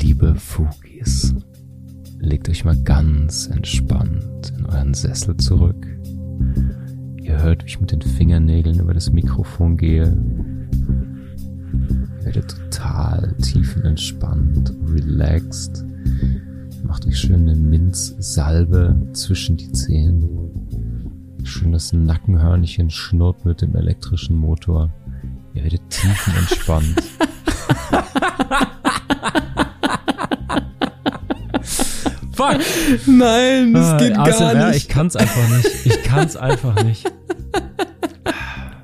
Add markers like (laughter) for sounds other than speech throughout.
Liebe Fugis, legt euch mal ganz entspannt in euren Sessel zurück. Ihr hört, wie ich mit den Fingernägeln über das Mikrofon gehe. Ihr werdet total tiefenentspannt, relaxed. Macht euch schön eine Minzsalbe zwischen die Zähne. Schön das Nackenhörnchen schnurrt mit dem elektrischen Motor. Ihr werdet tiefenentspannt. (laughs) Fuck! (laughs) Nein, das Ah, geht gar ASMR, nicht. Ich kann's einfach nicht. Ich kann's einfach nicht.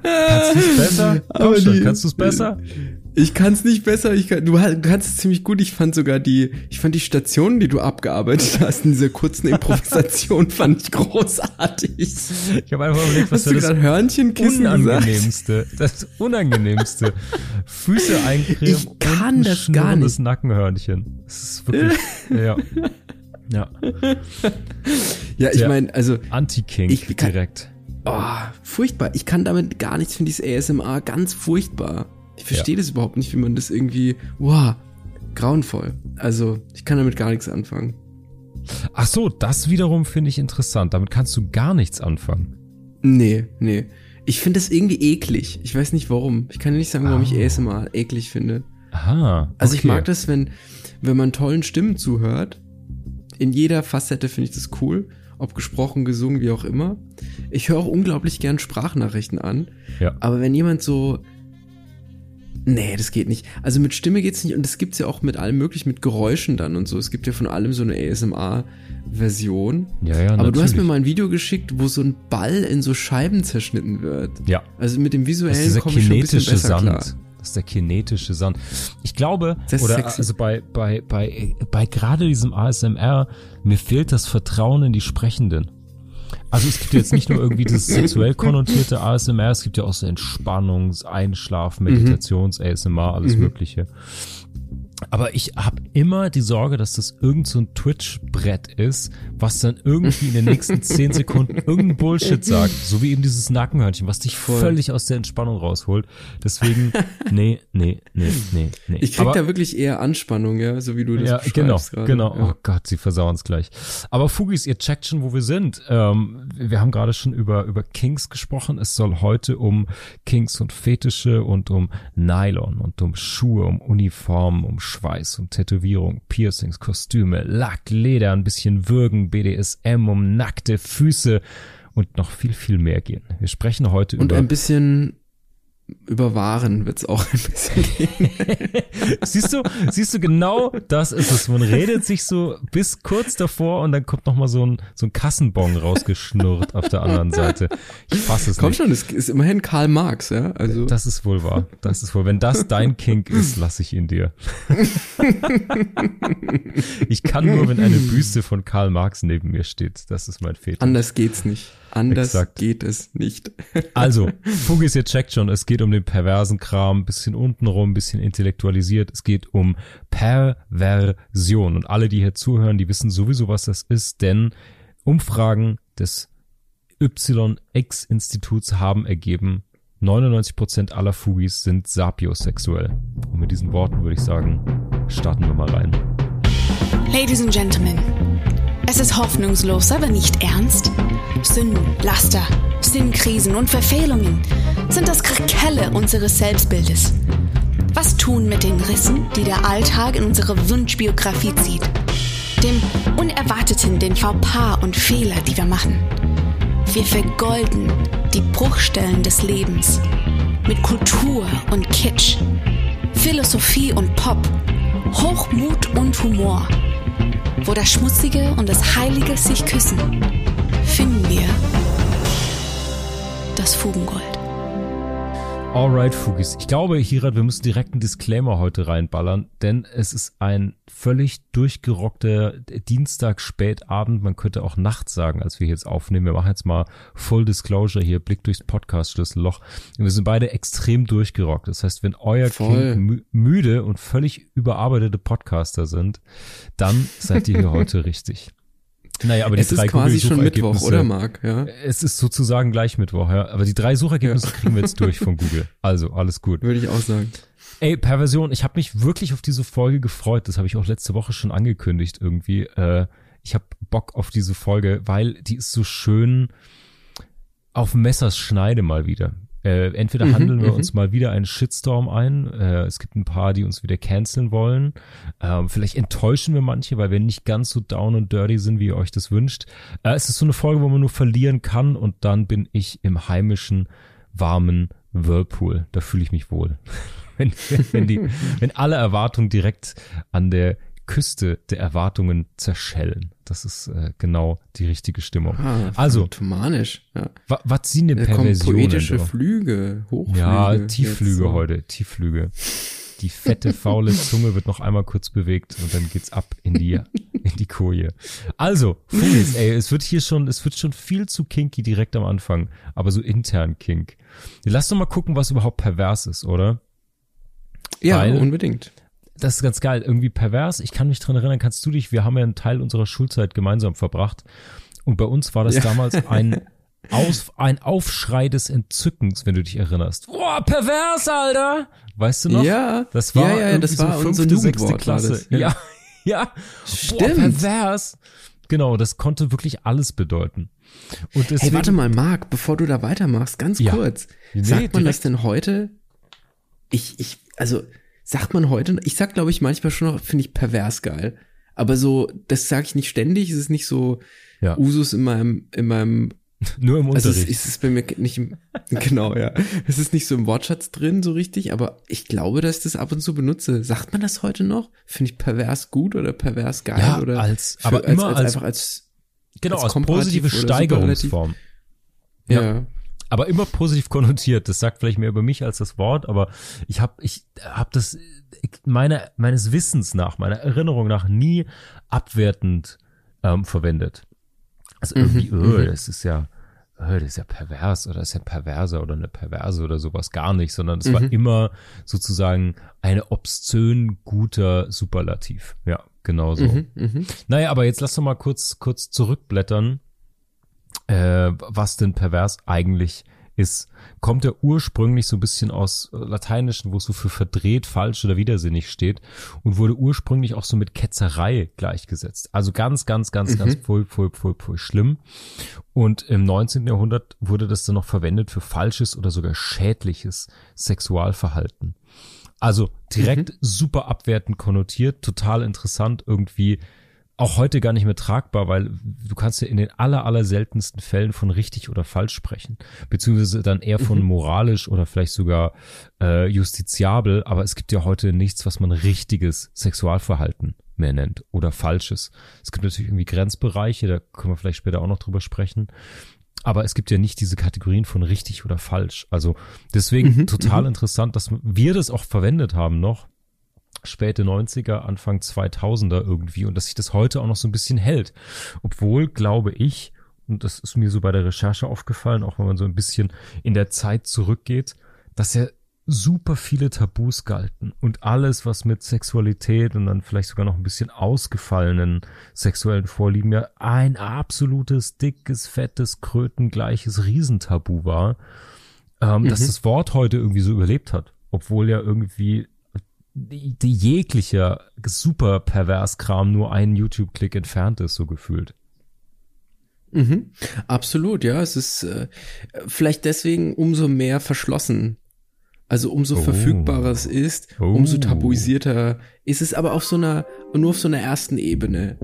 Kannst du's besser? Komm Aber schon, die- kannst du's besser? Ich kann es nicht besser. Ich kann, du du kannst es ziemlich gut. Ich fand sogar die, ich fand die Stationen, die du abgearbeitet (laughs) hast in dieser kurzen Improvisation, (laughs) fand ich großartig. Ich habe einfach überlegt, was Hast du das Hörnchenkissen gesagt? Unangenehmste, das Unangenehmste. Füße eincremen Ich kann und ein das gar schnurrendes Nackenhörnchen. Das ist wirklich, ja. Ja, (laughs) Ja, ich meine, also, Anti-King Ich direkt. oh, furchtbar. Ich kann damit gar nichts, finde ich das ASMR ganz furchtbar. Ich verstehe das überhaupt nicht, wie man das irgendwie, wow, grauenvoll. Also, ich kann damit gar nichts anfangen. Ach so, das wiederum finde ich interessant. Damit kannst du gar nichts anfangen. Nee, nee. Ich finde das irgendwie eklig. Ich weiß nicht warum. Ich kann nicht sagen, warum ich Oh. ASMR eklig finde. Aha. Also ich okay. mag das, wenn, wenn man tollen Stimmen zuhört. In jeder Facette finde ich das cool. Ob gesprochen, gesungen, wie auch immer. Ich höre auch unglaublich gern Sprachnachrichten an. Ja. Aber wenn jemand so. Nee, das geht nicht. Also mit Stimme geht's nicht. Und das gibt's ja auch mit allem möglichen, mit Geräuschen dann und so. Es gibt ja von allem so eine ASMR-Version. Ja, ja, Aber du hast mir natürlich. mal ein Video geschickt, wo so ein Ball in so Scheiben zerschnitten wird. Ja. Also mit dem visuellen komme ich schon ein bisschen besser Sand. klar. Ist der kinetische Sand. Ich glaube, oder sexy. also bei, bei, bei, bei gerade diesem ASMR, mir fehlt das Vertrauen in die Sprechenden. Also es gibt jetzt nicht nur irgendwie das sexuell konnotierte ASMR, es gibt ja auch so Entspannungs-, Einschlaf-, Meditations-ASMR, alles Mhm. Mögliche. Aber ich habe immer die Sorge, dass das irgend so ein Twitch-Brett ist, was dann irgendwie in den nächsten (laughs) zehn Sekunden irgendein Bullshit sagt. So wie eben dieses Nackenhörnchen, was dich Voll. völlig aus der Entspannung rausholt. Deswegen, nee, nee, nee, nee, nee. Ich krieg Aber- da wirklich eher Anspannung, ja, so wie du das ja, genau, gerade. genau. Ja. Oh Gott, sie versauen es gleich. Aber Fugis, ihr checkt schon, wo wir sind. Ähm, wir haben gerade schon über, über Kings gesprochen. Es soll heute um Kings und Fetische und um Nylon und um Schuhe, um Uniformen, um Schweiß, um Tätowierung, Piercings, Kostüme, Lack, Leder, ein bisschen Würgen, BDSM, um nackte Füße und noch viel, viel mehr gehen. Wir sprechen heute Und über ein bisschen über Waren wird's auch ein bisschen gehen. (laughs) Siehst du, siehst du, genau das ist es. Man redet sich so bis kurz davor und dann kommt noch mal so ein, so ein Kassenbon rausgeschnurrt auf der anderen Seite. Ich fasse es Komm nicht. schon, es ist immerhin Karl Marx, ja, also. Das ist wohl wahr. Das ist wohl. Wenn das dein Kink ist, lasse ich ihn dir. ich kann nur, wenn eine Büste von Karl Marx neben mir steht. Das ist mein Fetisch. anders geht's nicht. Anders Exakt. geht es nicht. (laughs) Also, Fugis, ihr checkt schon, es geht um den perversen Kram, bisschen untenrum, bisschen intellektualisiert. Es geht um Perversion. Und alle, die hier zuhören, die wissen sowieso, was das ist, denn Umfragen des YX-Instituts haben ergeben, 99% aller Fugis sind sapiosexuell. Und mit diesen Worten würde ich sagen, starten wir mal rein. Ladies and Gentlemen, es ist hoffnungslos, aber nicht ernst. Sünden, Laster, Sinnkrisen und Verfehlungen sind das Krakelle unseres Selbstbildes. Was tun mit den Rissen, die der Alltag in unsere Wunschbiografie zieht? Dem Unerwarteten, den Fauxpas und Fehler, die wir machen. Wir vergolden die Bruchstellen des Lebens mit Kultur und Kitsch, Philosophie und Pop, Hochmut und Humor. Wo das Schmutzige und das Heilige sich küssen, finden wir das Fugengold. Alright, Fugis. Ich glaube, Hirat, wir müssen direkt einen Disclaimer heute reinballern, denn es ist ein völlig durchgerockter Dienstag spätabend. Man könnte auch Nacht sagen, als wir jetzt aufnehmen. Wir machen jetzt mal Full Disclosure hier, Blick durchs Podcast-Schlüsselloch. Wir sind beide extrem durchgerockt. Das heißt, wenn euer Voll. Kind mü müde und völlig überarbeitete Podcaster sind, dann seid ihr hier (laughs) heute richtig. Naja, aber die es drei ist quasi schon Mittwoch, oder Marc? Ja. Es ist sozusagen gleich Mittwoch, ja. Aber die drei Suchergebnisse kriegen wir jetzt durch von (laughs) Google. Also, alles gut. Würde ich auch sagen. Ey, Perversion, ich habe mich wirklich auf diese Folge gefreut. Das habe ich auch letzte Woche schon angekündigt irgendwie. Äh, ich habe Bock auf diese Folge, weil die ist so schön auf Messers Schneide mal wieder. Äh, entweder Mhm, handeln wir mhm. uns mal wieder einen Shitstorm ein. Äh, es gibt ein paar, die uns wieder canceln wollen. Ähm, vielleicht enttäuschen wir manche, weil wir nicht ganz so down und dirty sind, wie ihr euch das wünscht. Äh, es ist so eine Folge, wo man nur verlieren kann und dann bin ich im heimischen, warmen Whirlpool. Da fühle ich mich wohl. (laughs) wenn, wenn, die, wenn alle Erwartungen direkt an der Küste der Erwartungen zerschellen. Das ist äh, genau die richtige Stimmung. Ah, Also- Phantomanisch. Ja. Wa- Was sind denn Da poetische doch? Flüge, Hochflüge. Ja, Tiefflüge jetzt so. heute, Tiefflüge. Die fette, faule (laughs) Zunge wird noch einmal kurz bewegt und dann geht's ab in die, in die Koje. Also, Fugis, ey, es wird hier schon, es wird schon viel zu kinky direkt am Anfang, aber so intern kink. Lass doch mal gucken, was überhaupt pervers ist, oder? Ja, Weil- unbedingt. Das ist ganz geil, irgendwie pervers. Ich kann mich dran erinnern, kannst du dich, wir haben ja einen Teil unserer Schulzeit gemeinsam verbracht und bei uns war das Ja. damals (laughs) ein aus, ein Aufschrei des Entzückens, wenn du dich erinnerst. Boah, pervers, Alter! Weißt du noch? Ja, Das war ja, ja, irgendwie das so war unser fünfte, sechste Jugendwort. war Klasse. das. Ja, ja. (laughs) ja. Boah, Stimmt. pervers. Genau, das konnte wirklich alles bedeuten. Und deswegen, Hey, warte mal, Marc, bevor du da weitermachst, ganz Ja. kurz. Nee, sagt man das direkt. denn heute? Ich, ich, also, sagt man heute, ich sag, glaube ich, manchmal schon noch, finde ich pervers geil. Aber so, das sage ich nicht ständig, es ist nicht so Ja. Usus in meinem, in meinem, (laughs) nur im also es, Unterricht. es ist bei mir nicht im, (laughs) genau, ja. Es ist nicht so im Wortschatz drin, so richtig, aber ich glaube, dass ich das ab und zu benutze. Sagt man das heute noch? Finde ich pervers gut oder pervers geil Ja, oder als- für, aber als, immer als, als- einfach als, genau, als als positive. Steigerungsform. ja. Ja. Aber immer positiv konnotiert. Das sagt vielleicht mehr über mich als das Wort, aber ich habe ich hab das meine, meines Wissens nach, meiner Erinnerung nach nie abwertend ähm, verwendet. Also irgendwie, Mhm, öh, das ist ja, öh, das ist ja pervers oder das ist ja ein Perverser oder eine Perverse oder sowas gar nicht, sondern es war Mhm. immer sozusagen eine obszön guter Superlativ. Ja, genau so. Mhm, mhm. Naja, aber jetzt lass doch mal kurz, kurz zurückblättern, äh, was denn pervers eigentlich ist. Kommt ja ursprünglich so ein bisschen aus Lateinischen, wo es so für verdreht, falsch oder widersinnig steht und wurde ursprünglich auch so mit Ketzerei gleichgesetzt. Also ganz, ganz, ganz, ganz pfui, pfui, pfui, pfui schlimm. Und im 19. Jahrhundert wurde das dann noch verwendet für falsches oder sogar schädliches Sexualverhalten. Also direkt super abwertend konnotiert, total interessant, irgendwie auch heute gar nicht mehr tragbar, weil du kannst ja in den aller, aller seltensten Fällen von richtig oder falsch sprechen, beziehungsweise dann eher von moralisch oder vielleicht sogar äh, justiziabel, aber es gibt ja heute nichts, was man richtiges Sexualverhalten mehr nennt oder falsches. Es gibt natürlich irgendwie Grenzbereiche, da können wir vielleicht später auch noch drüber sprechen, aber es gibt ja nicht diese Kategorien von richtig oder falsch. Also deswegen Mhm, total interessant, dass wir das auch verwendet haben noch späte 90er, Anfang 2000er irgendwie und dass sich das heute auch noch so ein bisschen hält. Obwohl, glaube ich, und das ist mir so bei der Recherche aufgefallen, auch wenn man so ein bisschen in der Zeit zurückgeht, dass ja super viele Tabus galten und alles, was mit Sexualität und dann vielleicht sogar noch ein bisschen ausgefallenen sexuellen Vorlieben ja ein absolutes, dickes, fettes, krötengleiches Riesentabu war, ähm, dass das Wort heute irgendwie so überlebt hat. Obwohl ja irgendwie die, die jeglicher super pervers Kram nur einen YouTube-Klick entfernt ist, so gefühlt. Mhm. Absolut, ja. Es ist äh, vielleicht deswegen umso mehr verschlossen. Also umso Oh. verfügbarer es ist, Oh. umso tabuisierter ist es aber auf so einer, nur auf so einer ersten Ebene.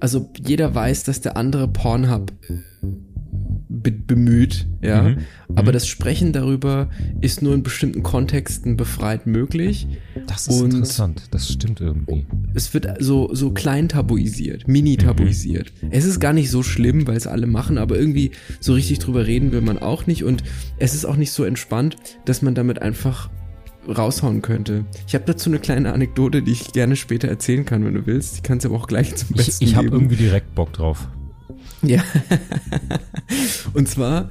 Also jeder weiß, dass der andere Pornhub be bemüht, ja. Mhm. Aber das Sprechen darüber ist nur in bestimmten Kontexten befreit möglich. Das ist Und- interessant. Das stimmt irgendwie. Es wird so, so klein tabuisiert, mini tabuisiert. Es ist gar nicht so schlimm, weil es alle machen, aber irgendwie so richtig drüber reden will man auch nicht und es ist auch nicht so entspannt, dass man damit einfach raushauen könnte. Ich habe dazu eine kleine Anekdote, die ich gerne später erzählen kann, wenn du willst. Ich kann es aber auch gleich zum Ich, Besten ich habe geben. irgendwie direkt Bock drauf. Ja. (laughs) und zwar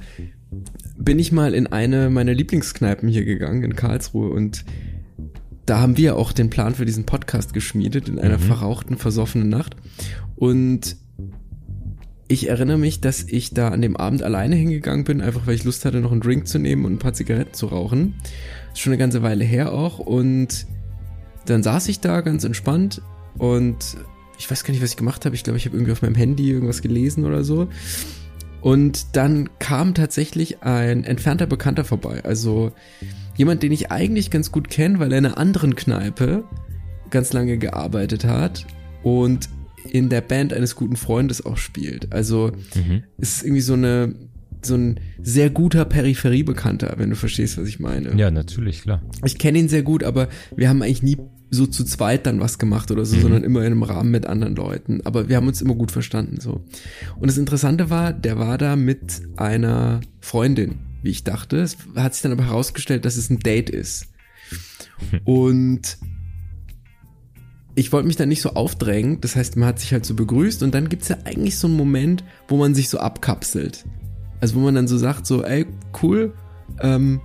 bin ich mal in eine meiner Lieblingskneipen hier gegangen in Karlsruhe und da haben wir auch den Plan für diesen Podcast geschmiedet in einer Mhm. verrauchten, versoffenen Nacht. Und ich erinnere mich, dass ich da an dem Abend alleine hingegangen bin, einfach weil ich Lust hatte, noch einen Drink zu nehmen und ein paar Zigaretten zu rauchen. Ist schon eine ganze Weile her auch. Und dann saß ich da ganz entspannt und ich weiß gar nicht, was ich gemacht habe. Ich glaube, ich habe irgendwie auf meinem Handy irgendwas gelesen oder so. Und dann kam tatsächlich ein entfernter Bekannter vorbei. Also jemand, den ich eigentlich ganz gut kenne, weil er in einer anderen Kneipe ganz lange gearbeitet hat und in der Band eines guten Freundes auch spielt. Also mhm. ist irgendwie so eine so ein sehr guter Peripheriebekannter, wenn du verstehst, was ich meine. Ja, natürlich, klar. Ich kenne ihn sehr gut, aber wir haben eigentlich nie so zu zweit dann was gemacht oder so, mhm. sondern immer in einem Rahmen mit anderen Leuten. Aber wir haben uns immer gut verstanden so. Und das Interessante war, der war da mit einer Freundin, wie ich dachte. Es hat sich dann aber herausgestellt, dass es ein Date ist. Und ich wollte mich da nicht so aufdrängen, das heißt, man hat sich halt so begrüßt und dann gibt's ja eigentlich so einen Moment, wo man sich so abkapselt. Also wo man dann so sagt, so, ey, cool, ähm,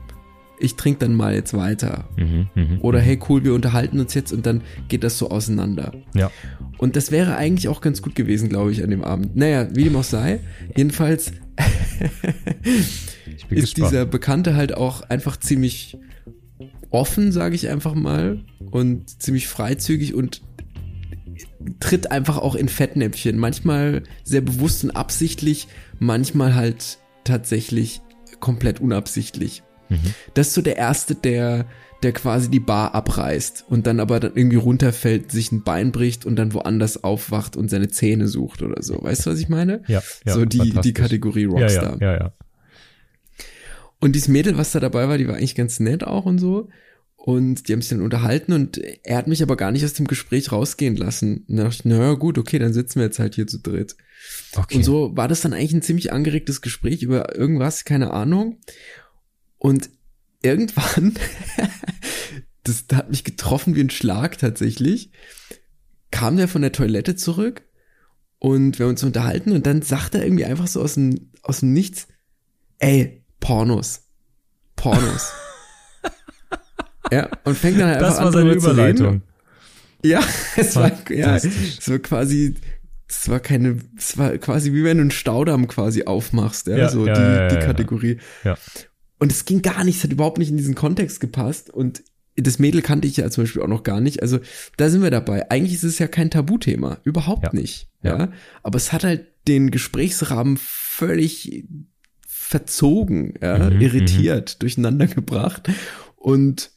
ich trinke dann mal jetzt weiter. Mhm, mh, Oder hey, cool, wir unterhalten uns jetzt und dann geht das so auseinander. Ja. Und das wäre eigentlich auch ganz gut gewesen, glaube ich, an dem Abend. Naja, wie dem auch sei. Jedenfalls (laughs) ist gespannt. dieser Bekannte halt auch einfach ziemlich offen, sage ich einfach mal, und ziemlich freizügig und tritt einfach auch in Fettnäpfchen. Manchmal sehr bewusst und absichtlich, manchmal halt tatsächlich komplett unabsichtlich. Mhm. Das ist so der erste, der, der quasi die Bar abreißt und dann aber dann irgendwie runterfällt, sich ein Bein bricht und dann woanders aufwacht und seine Zähne sucht oder so. Weißt du, was ich meine? Ja. ja so die, die Kategorie Rockstar. Ja, ja, ja, ja. Und dieses Mädel, was da dabei war, die war eigentlich ganz nett auch und so. Und die haben sich dann unterhalten und er hat mich aber gar nicht aus dem Gespräch rausgehen lassen. Und dann dachte ich, naja, gut, okay, dann sitzen wir jetzt halt hier zu dritt. Okay. Und so war das dann eigentlich ein ziemlich angeregtes Gespräch über irgendwas, keine Ahnung. Und irgendwann, (laughs) das hat mich getroffen wie ein Schlag tatsächlich, kam der von der Toilette zurück und wir haben uns unterhalten und dann sagt er irgendwie einfach so aus dem, aus dem Nichts, ey, Pornos. Pornos. (laughs) ja, und fängt dann halt einfach an, seine Überleitung. Ja, (laughs) es war, ja, es war quasi, es war keine, es war quasi wie wenn du einen Staudamm quasi aufmachst, ja, ja so ja, die, ja, die Kategorie. Ja. Und es ging gar nicht, es hat überhaupt nicht in diesen Kontext gepasst und das Mädel kannte ich ja zum Beispiel auch noch gar nicht. Also da sind wir dabei. Eigentlich ist es ja kein Tabuthema, überhaupt nicht. Ja, aber es hat halt den Gesprächsrahmen völlig verzogen, ja, mhm, irritiert, mhm. durcheinander gebracht und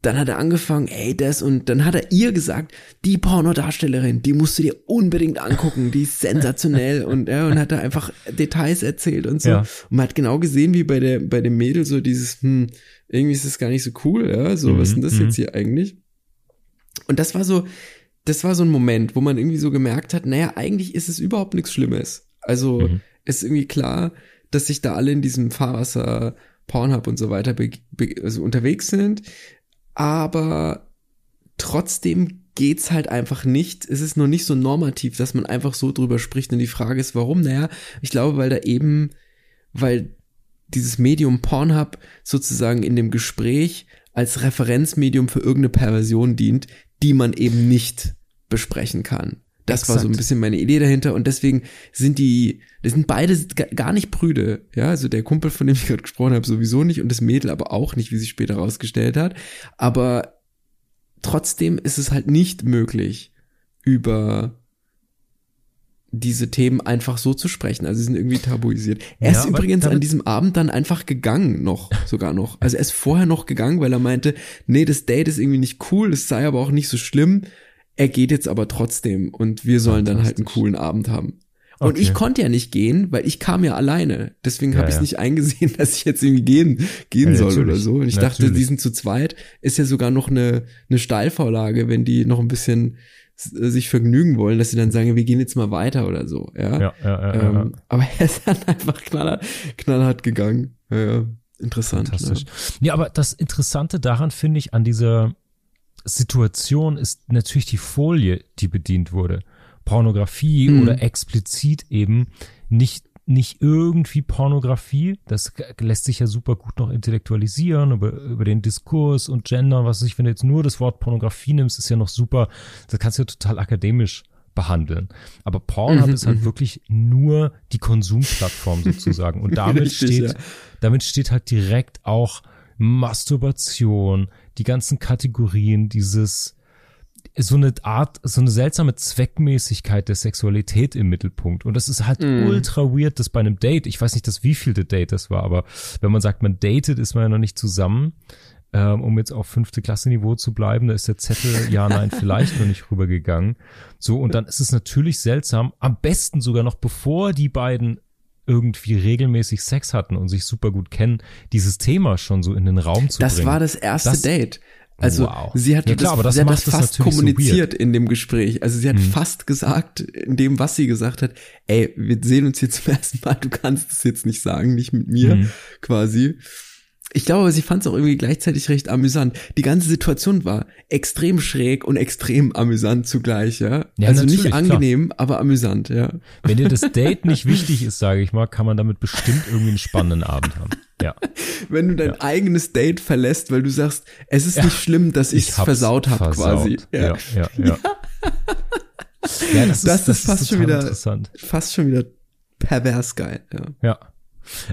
dann hat er angefangen, ey, das und dann hat er ihr gesagt, die Pornodarstellerin, die musst du dir unbedingt angucken, die ist sensationell (laughs) und ja, und hat da einfach Details erzählt und so. Ja. Und man hat genau gesehen, wie bei der bei dem Mädel so dieses, hm, irgendwie ist das gar nicht so cool, ja, so mhm, was ist denn das mhm. jetzt hier eigentlich? Und das war so, das war so ein Moment, wo man irgendwie so gemerkt hat, naja, eigentlich ist es überhaupt nichts Schlimmes. Also mhm. ist irgendwie klar, dass sich da alle in diesem Fahrwasser Pornhub und so weiter also unterwegs sind aber trotzdem geht's halt einfach nicht. Es ist nur nicht so normativ, dass man einfach so drüber spricht. Und die Frage ist, warum? Naja, ich glaube, weil da eben, weil dieses Medium Pornhub sozusagen in dem Gespräch als Referenzmedium für irgendeine Perversion dient, die man eben nicht besprechen kann. Das Exakt. war so ein bisschen meine Idee dahinter und deswegen sind die, das sind beide gar nicht prüde, ja, also der Kumpel, von dem ich gerade gesprochen habe, sowieso nicht und das Mädel aber auch nicht, wie sich später rausgestellt hat, aber trotzdem ist es halt nicht möglich, über diese Themen einfach so zu sprechen. Also sie sind irgendwie tabuisiert. Er ja, ist übrigens an diesem Abend dann einfach gegangen noch, sogar noch. Also er ist vorher noch gegangen, weil er meinte, nee, das Date ist irgendwie nicht cool, es sei aber auch nicht so schlimm. Er geht jetzt aber trotzdem und wir sollen dann halt einen coolen Abend haben. Und okay. ich konnte ja nicht gehen, weil ich kam ja alleine. Deswegen habe ja, ich ja. nicht eingesehen, (laughs) dass ich jetzt irgendwie gehen, gehen ja, soll oder so. Und ich natürlich. dachte, die sind zu zweit. Ist ja sogar noch eine, eine Steilvorlage, wenn die noch ein bisschen äh, sich vergnügen wollen, dass sie dann sagen, wir gehen jetzt mal weiter oder so. Ja, ja, ja, ja, ähm, ja. Aber (laughs) er ist dann einfach knallhart, knallhart gegangen. Ja, ja. Interessant. Fantastisch. Ne? Ja, aber das Interessante daran finde ich an dieser Situation ist natürlich die Folie, die bedient wurde. Pornografie mhm. oder explizit eben nicht nicht irgendwie Pornografie, das lässt sich ja super gut noch intellektualisieren über, über den Diskurs und Gender, was ich, wenn du jetzt nur das Wort Pornografie nimmst, ist ja noch super, das kannst du ja total akademisch behandeln. Aber Pornhub Mhm, ist halt mhm. wirklich nur die Konsumplattform (laughs) sozusagen. Und damit Richtig, steht, ja. damit steht halt direkt auch Masturbation, die ganzen Kategorien, dieses, so eine Art, so eine seltsame Zweckmäßigkeit der Sexualität im Mittelpunkt. Und das ist halt Mhm. ultra weird, das bei einem Date, ich weiß nicht, das wievielte Date das war, aber wenn man sagt, man datet, ist man ja noch nicht zusammen. Ähm, um jetzt auf fünfte Klasse Niveau zu bleiben, da ist der Zettel (laughs) ja, nein, vielleicht noch nicht rübergegangen. So, und dann ist es natürlich seltsam, am besten sogar noch bevor die beiden irgendwie regelmäßig Sex hatten und sich super gut kennen, dieses Thema schon so in den Raum zu Das bringen. war das erste Das- Date. Also Wow. sie hat Ja, klar, das, aber das sie hat das das fast natürlich so kommuniziert in dem Gespräch. Also sie hat Mhm. fast gesagt, in dem, was sie gesagt hat, ey, wir sehen uns hier zum (laughs) ersten Mal, du kannst es jetzt nicht sagen, nicht mit mir, Mhm. quasi. Ich glaube, sie fand es auch irgendwie gleichzeitig recht amüsant. Die ganze Situation war extrem schräg und extrem amüsant zugleich, ja. Ja, also nicht klar. angenehm, aber amüsant, ja. Wenn dir das (laughs) Date nicht wichtig ist, sage ich mal, kann man damit bestimmt irgendwie einen spannenden Abend haben. Ja. Wenn du dein eigenes Date verlässt, weil du sagst, es ist nicht schlimm, dass ich es versaut habe, quasi. Ja, ja, ja. ja. (laughs) das, Das ist fast schon total wieder- interessant. Fast schon wieder pervers geil, ja. Ja.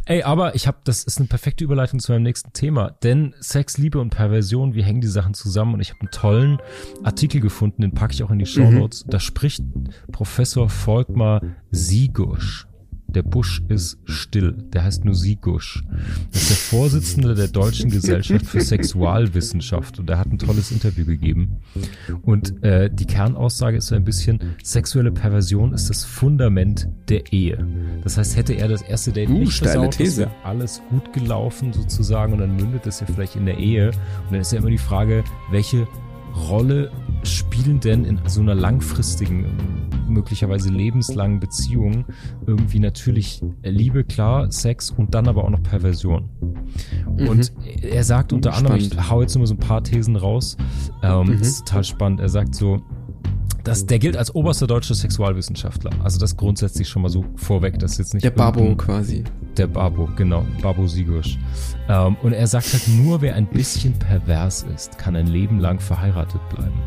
Ey, aber ich habe, das ist eine perfekte Überleitung zu meinem nächsten Thema, denn Sex, Liebe und Perversion, wie hängen die Sachen zusammen? Und ich habe einen tollen Artikel gefunden, den packe ich auch in die Show Notes. Da spricht Professor Volkmar Siegusch. Der Busch ist still. Der heißt nur Siegusch. Das ist der Vorsitzende der Deutschen Gesellschaft für Sexualwissenschaft und er hat ein tolles Interview gegeben. Und äh, die Kernaussage ist so ein bisschen, sexuelle Perversion ist das Fundament der Ehe. Das heißt, hätte er das erste Date Uh, nicht versaut, das These. wäre alles gut gelaufen sozusagen und dann mündet es ja vielleicht in der Ehe. Und dann ist ja immer die Frage, welche Rolle spielen denn in so einer langfristigen, möglicherweise lebenslangen Beziehung irgendwie natürlich Liebe, klar, Sex und dann aber auch noch Perversion. Und er sagt unter anderem, ich hau jetzt nur so ein paar Thesen raus, ähm, Mhm. ist total spannend, er sagt so, das, der gilt als oberster deutscher Sexualwissenschaftler. Also das grundsätzlich schon mal so vorweg, das ist jetzt nicht Der Babo quasi. der Babo, genau, Babo Sigursch. Ähm, und er sagt halt, nur wer ein bisschen pervers ist, kann ein Leben lang verheiratet bleiben.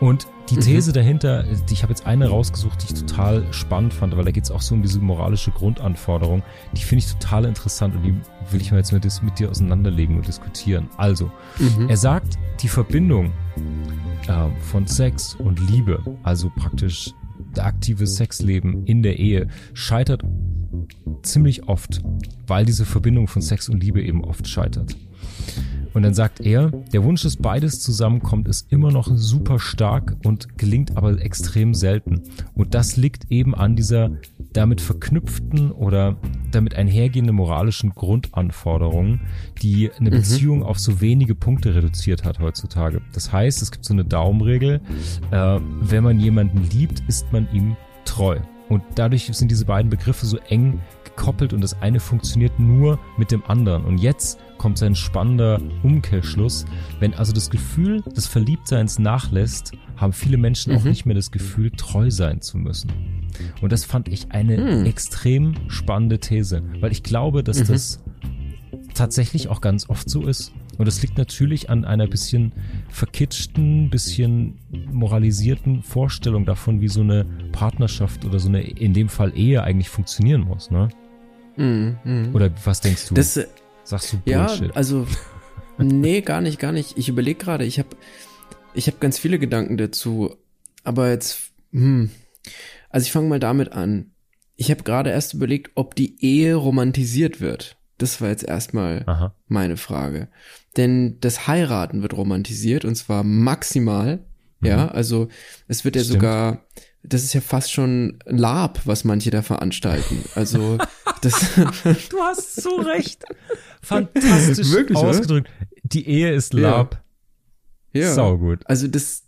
Und die Mhm. These dahinter, die, ich habe jetzt eine rausgesucht, die ich total spannend fand, weil da geht es auch so um diese moralische Grundanforderung. Die finde ich total interessant und die will ich mal jetzt mit, mit dir auseinanderlegen und diskutieren. Also, Mhm. er sagt, die Verbindung ähm, von Sex und Liebe, also praktisch der aktive Sexleben in der Ehe, scheitert ziemlich oft, weil diese Verbindung von Sex und Liebe eben oft scheitert. Und dann sagt er, der Wunsch, dass beides zusammenkommt, ist immer noch super stark und gelingt aber extrem selten. Und das liegt eben an dieser damit verknüpften oder damit einhergehenden moralischen Grundanforderungen, die eine Beziehung auf so wenige Punkte reduziert hat heutzutage. Das heißt, es gibt so eine Daumenregel, äh, wenn man jemanden liebt, ist man ihm treu. Und dadurch sind diese beiden Begriffe so eng gekoppelt und das eine funktioniert nur mit dem anderen. Und jetzt kommt sein spannender Umkehrschluss. Wenn also das Gefühl des Verliebtseins nachlässt, haben viele Menschen auch nicht mehr das Gefühl, treu sein zu müssen. Und das fand ich eine extrem spannende These, weil ich glaube, dass das tatsächlich auch ganz oft so ist. Und das liegt natürlich an einer bisschen verkitschten, bisschen moralisierten Vorstellung davon, wie so eine Partnerschaft oder so eine, in dem Fall Ehe eigentlich funktionieren muss, ne? Mhm, mhm. Oder was denkst du? Das, Sagst du ja, Bullshit? also, nee, gar nicht, gar nicht. Ich überlege gerade, ich habe ich hab ganz viele Gedanken dazu, aber jetzt, hm, also ich fange mal damit an. Ich habe gerade erst überlegt, ob die Ehe romantisiert wird. Das war jetzt erstmal Aha. meine Frage. Denn das Heiraten wird romantisiert und zwar maximal. Ja, also es wird ja Mhm. Stimmt. sogar, das ist ja fast schon Lab, was manche da veranstalten. Also (laughs) das, Du hast so recht. Fantastisch Wirklich, oder? ausgedrückt. Die Ehe ist Ja. Lab. ja. Saugut. Also das,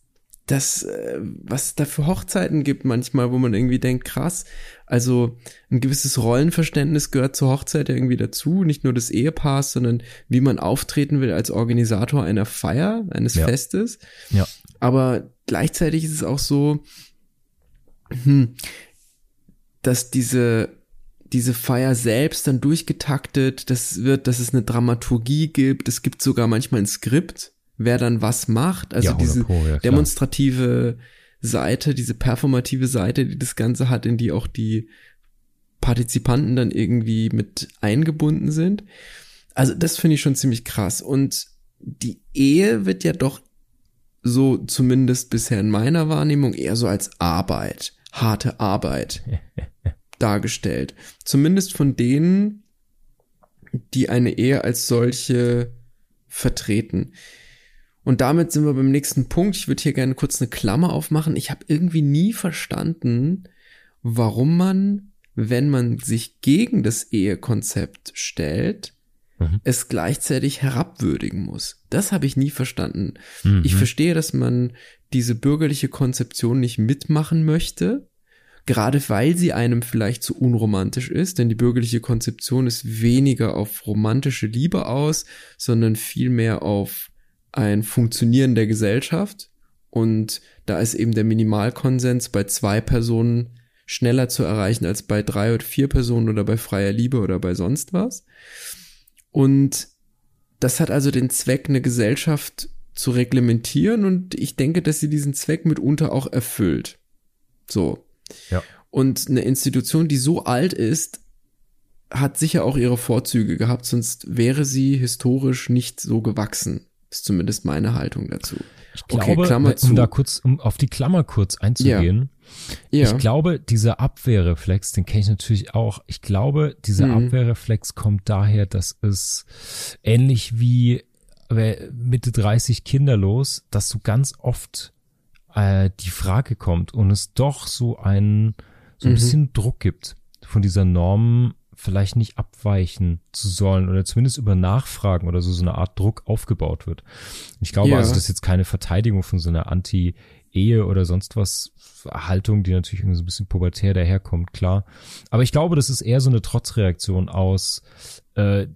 das, äh, was es da für Hochzeiten gibt manchmal, wo man irgendwie denkt, krass, also ein gewisses Rollenverständnis gehört zur Hochzeit ja irgendwie dazu, nicht nur des Ehepaars, sondern wie man auftreten will als Organisator einer Feier, eines Ja. Festes. Ja. Aber gleichzeitig ist es auch so, hm, dass diese diese Feier selbst dann durchgetaktet, das wird, dass es eine Dramaturgie gibt, es gibt sogar manchmal ein Skript, wer dann was macht, also Ja, diese 100 Pro, ja, demonstrative Seite, diese performative Seite, die das Ganze hat, in die auch die Partizipanten dann irgendwie mit eingebunden sind. Also das finde ich schon ziemlich krass. Und die Ehe wird ja doch so zumindest bisher in meiner Wahrnehmung eher so als Arbeit, harte Arbeit (laughs) dargestellt. Zumindest von denen, die eine Ehe als solche vertreten. Und damit sind wir beim nächsten Punkt. Ich würde hier gerne kurz eine Klammer aufmachen. Ich habe irgendwie nie verstanden, warum man, wenn man sich gegen das Ehekonzept stellt, mhm. es gleichzeitig herabwürdigen muss. Das habe ich nie verstanden. Mhm. Ich verstehe, dass man diese bürgerliche Konzeption nicht mitmachen möchte, gerade weil sie einem vielleicht zu unromantisch ist, denn die bürgerliche Konzeption ist weniger auf romantische Liebe aus, sondern vielmehr auf ein Funktionieren der Gesellschaft. Und da ist eben der Minimalkonsens bei zwei Personen schneller zu erreichen als bei drei oder vier Personen oder bei freier Liebe oder bei sonst was. Und das hat also den Zweck, eine Gesellschaft zu reglementieren und ich denke, dass sie diesen Zweck mitunter auch erfüllt. So. Ja. Und eine Institution, die so alt ist, hat sicher auch ihre Vorzüge gehabt, sonst wäre sie historisch nicht so gewachsen. Ist zumindest meine Haltung dazu. Ich glaube, okay, Klammer zu. um da kurz, um auf die Klammer kurz einzugehen. Ja. ja. Ich glaube, dieser Abwehrreflex, den kenne ich natürlich auch. Ich glaube, dieser mhm. Abwehrreflex kommt daher, dass es ähnlich wie Mitte 30 kinderlos, dass so ganz oft äh, die Frage kommt und es doch so ein so ein mhm. bisschen Druck gibt von dieser Norm vielleicht nicht abweichen zu sollen oder zumindest über Nachfragen oder so so eine Art Druck aufgebaut wird. Ich glaube ja. also, das ist jetzt keine Verteidigung von so einer Anti-Ehe oder sonst was Haltung, die natürlich irgendwie so ein bisschen pubertär daherkommt, klar. Aber ich glaube, das ist eher so eine Trotzreaktion aus äh,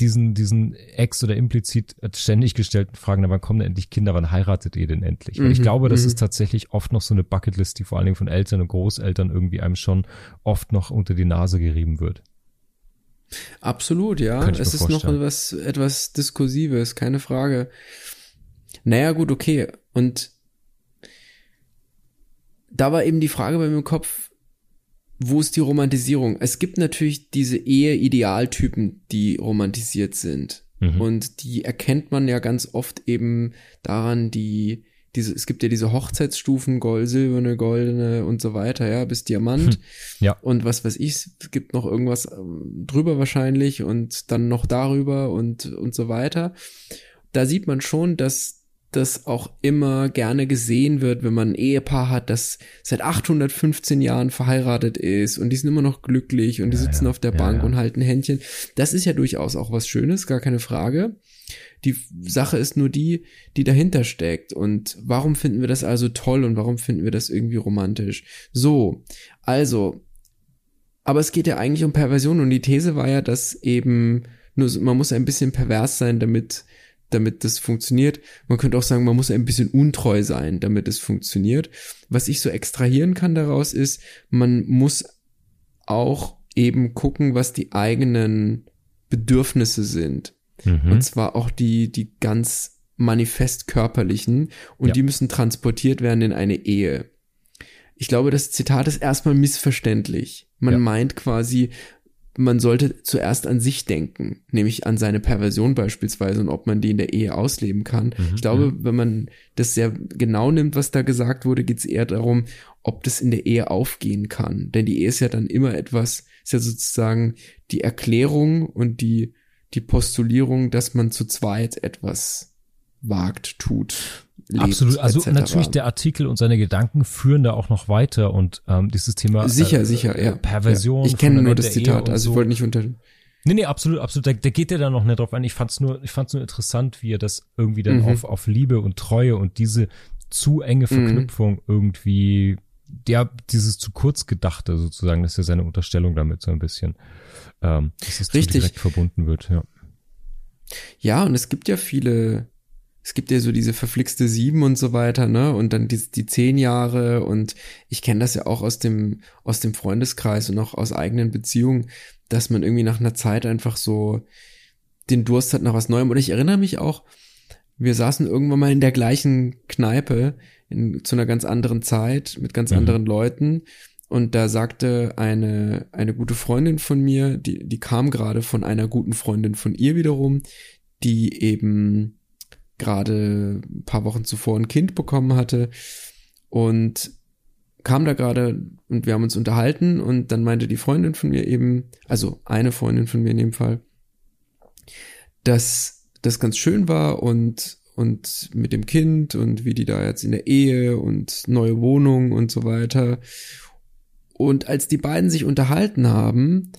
diesen, diesen ex- oder implizit ständig gestellten Fragen, na, wann kommen denn endlich Kinder, wann heiratet ihr denn endlich? Weil ich mhm, glaube, das mhm. ist tatsächlich oft noch so eine Bucketlist, die vor allen Dingen von Eltern und Großeltern irgendwie einem schon oft noch unter die Nase gerieben wird. Absolut, ja. Es ist noch etwas, etwas Diskursives, keine Frage. Naja, gut, okay. Und da war eben die Frage bei mir im Kopf, wo ist die Romantisierung? Es gibt natürlich diese Ehe-Idealtypen, die romantisiert sind. Mhm. Und die erkennt man ja ganz oft eben daran, die diese, es gibt ja diese Hochzeitsstufen, Gold, silberne, goldene und so weiter, ja, bis Diamant. Hm. Ja. Und was weiß ich, es gibt noch irgendwas ähm, drüber wahrscheinlich und dann noch darüber und, und so weiter. Da sieht man schon, dass das auch immer gerne gesehen wird, wenn man ein Ehepaar hat, das seit 815 Jahren verheiratet ist und die sind immer noch glücklich und die sitzen ja, auf der Bank ja. und halten Händchen. Das ist ja durchaus auch was Schönes, gar keine Frage. Die Sache ist nur die, die dahinter steckt. Und warum finden wir das also toll und warum finden wir das irgendwie romantisch? So, also, aber es geht ja eigentlich um Perversion und die These war ja, dass eben nur, man muss ein bisschen pervers sein, damit damit das funktioniert. Man könnte auch sagen, man muss ein bisschen untreu sein, damit es funktioniert. Was ich so extrahieren kann daraus ist, man muss auch eben gucken, was die eigenen Bedürfnisse sind. Mhm. Und zwar auch die, die ganz manifest körperlichen und ja. die müssen transportiert werden in eine Ehe. Ich glaube, das Zitat ist erstmal missverständlich. Man ja. meint quasi, man sollte zuerst an sich denken, nämlich an seine Perversion beispielsweise und ob man die in der Ehe ausleben kann. Mhm. Ich glaube, mhm. wenn man das sehr genau nimmt, was da gesagt wurde, geht es eher darum, ob das in der Ehe aufgehen kann. Denn die Ehe ist ja dann immer etwas, ist ja sozusagen die Erklärung und die die Postulierung, dass man zu zweit etwas wagt, tut. Lebt, Absolut, also etc. natürlich der Artikel und seine Gedanken führen da auch noch weiter und ähm, dieses Thema sicher, äh, sicher, ja. Perversion. Ja. Ich kenne nur das Zitat, also so. ich wollte nicht unter. Nee, nee, absolut, absolut. Da, da geht er dann noch nicht drauf ein. Ich fand's nur, ich fand's nur interessant, wie er das irgendwie dann mhm. auf, auf Liebe und Treue und diese zu enge mhm. Verknüpfung mhm. irgendwie, ja, dieses zu kurz gedachte sozusagen, das ist ja seine Unterstellung damit so ein bisschen ähm, dass es Richtig. direkt verbunden wird, ja. Ja, und es gibt ja viele, es gibt ja so diese verflixte sieben und so weiter, ne? Und dann die, die zehn Jahre und ich kenne das ja auch aus dem, aus dem Freundeskreis und auch aus eigenen Beziehungen, dass man irgendwie nach einer Zeit einfach so den Durst hat nach was Neuem. Und ich erinnere mich auch, wir saßen irgendwann mal in der gleichen Kneipe in, zu einer ganz anderen Zeit mit ganz mhm. anderen Leuten und da sagte eine eine gute Freundin von mir, die die kam gerade von einer guten Freundin von ihr wiederum, die eben gerade ein paar Wochen zuvor ein Kind bekommen hatte und kam da gerade und wir haben uns unterhalten und dann meinte die Freundin von mir eben, also eine Freundin von mir in dem Fall, dass das ganz schön war und und mit dem Kind und wie die da jetzt in der Ehe und neue Wohnung und so weiter. Und als die beiden sich unterhalten haben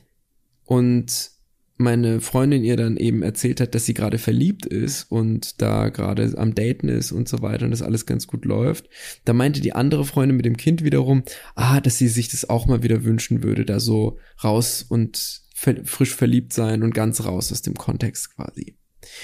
und meine Freundin ihr dann eben erzählt hat, dass sie gerade verliebt ist und da gerade am Daten ist und so weiter und das alles ganz gut läuft. Da meinte die andere Freundin mit dem Kind wiederum, ah, dass sie sich das auch mal wieder wünschen würde, da so raus und frisch verliebt sein und ganz raus aus dem Kontext quasi.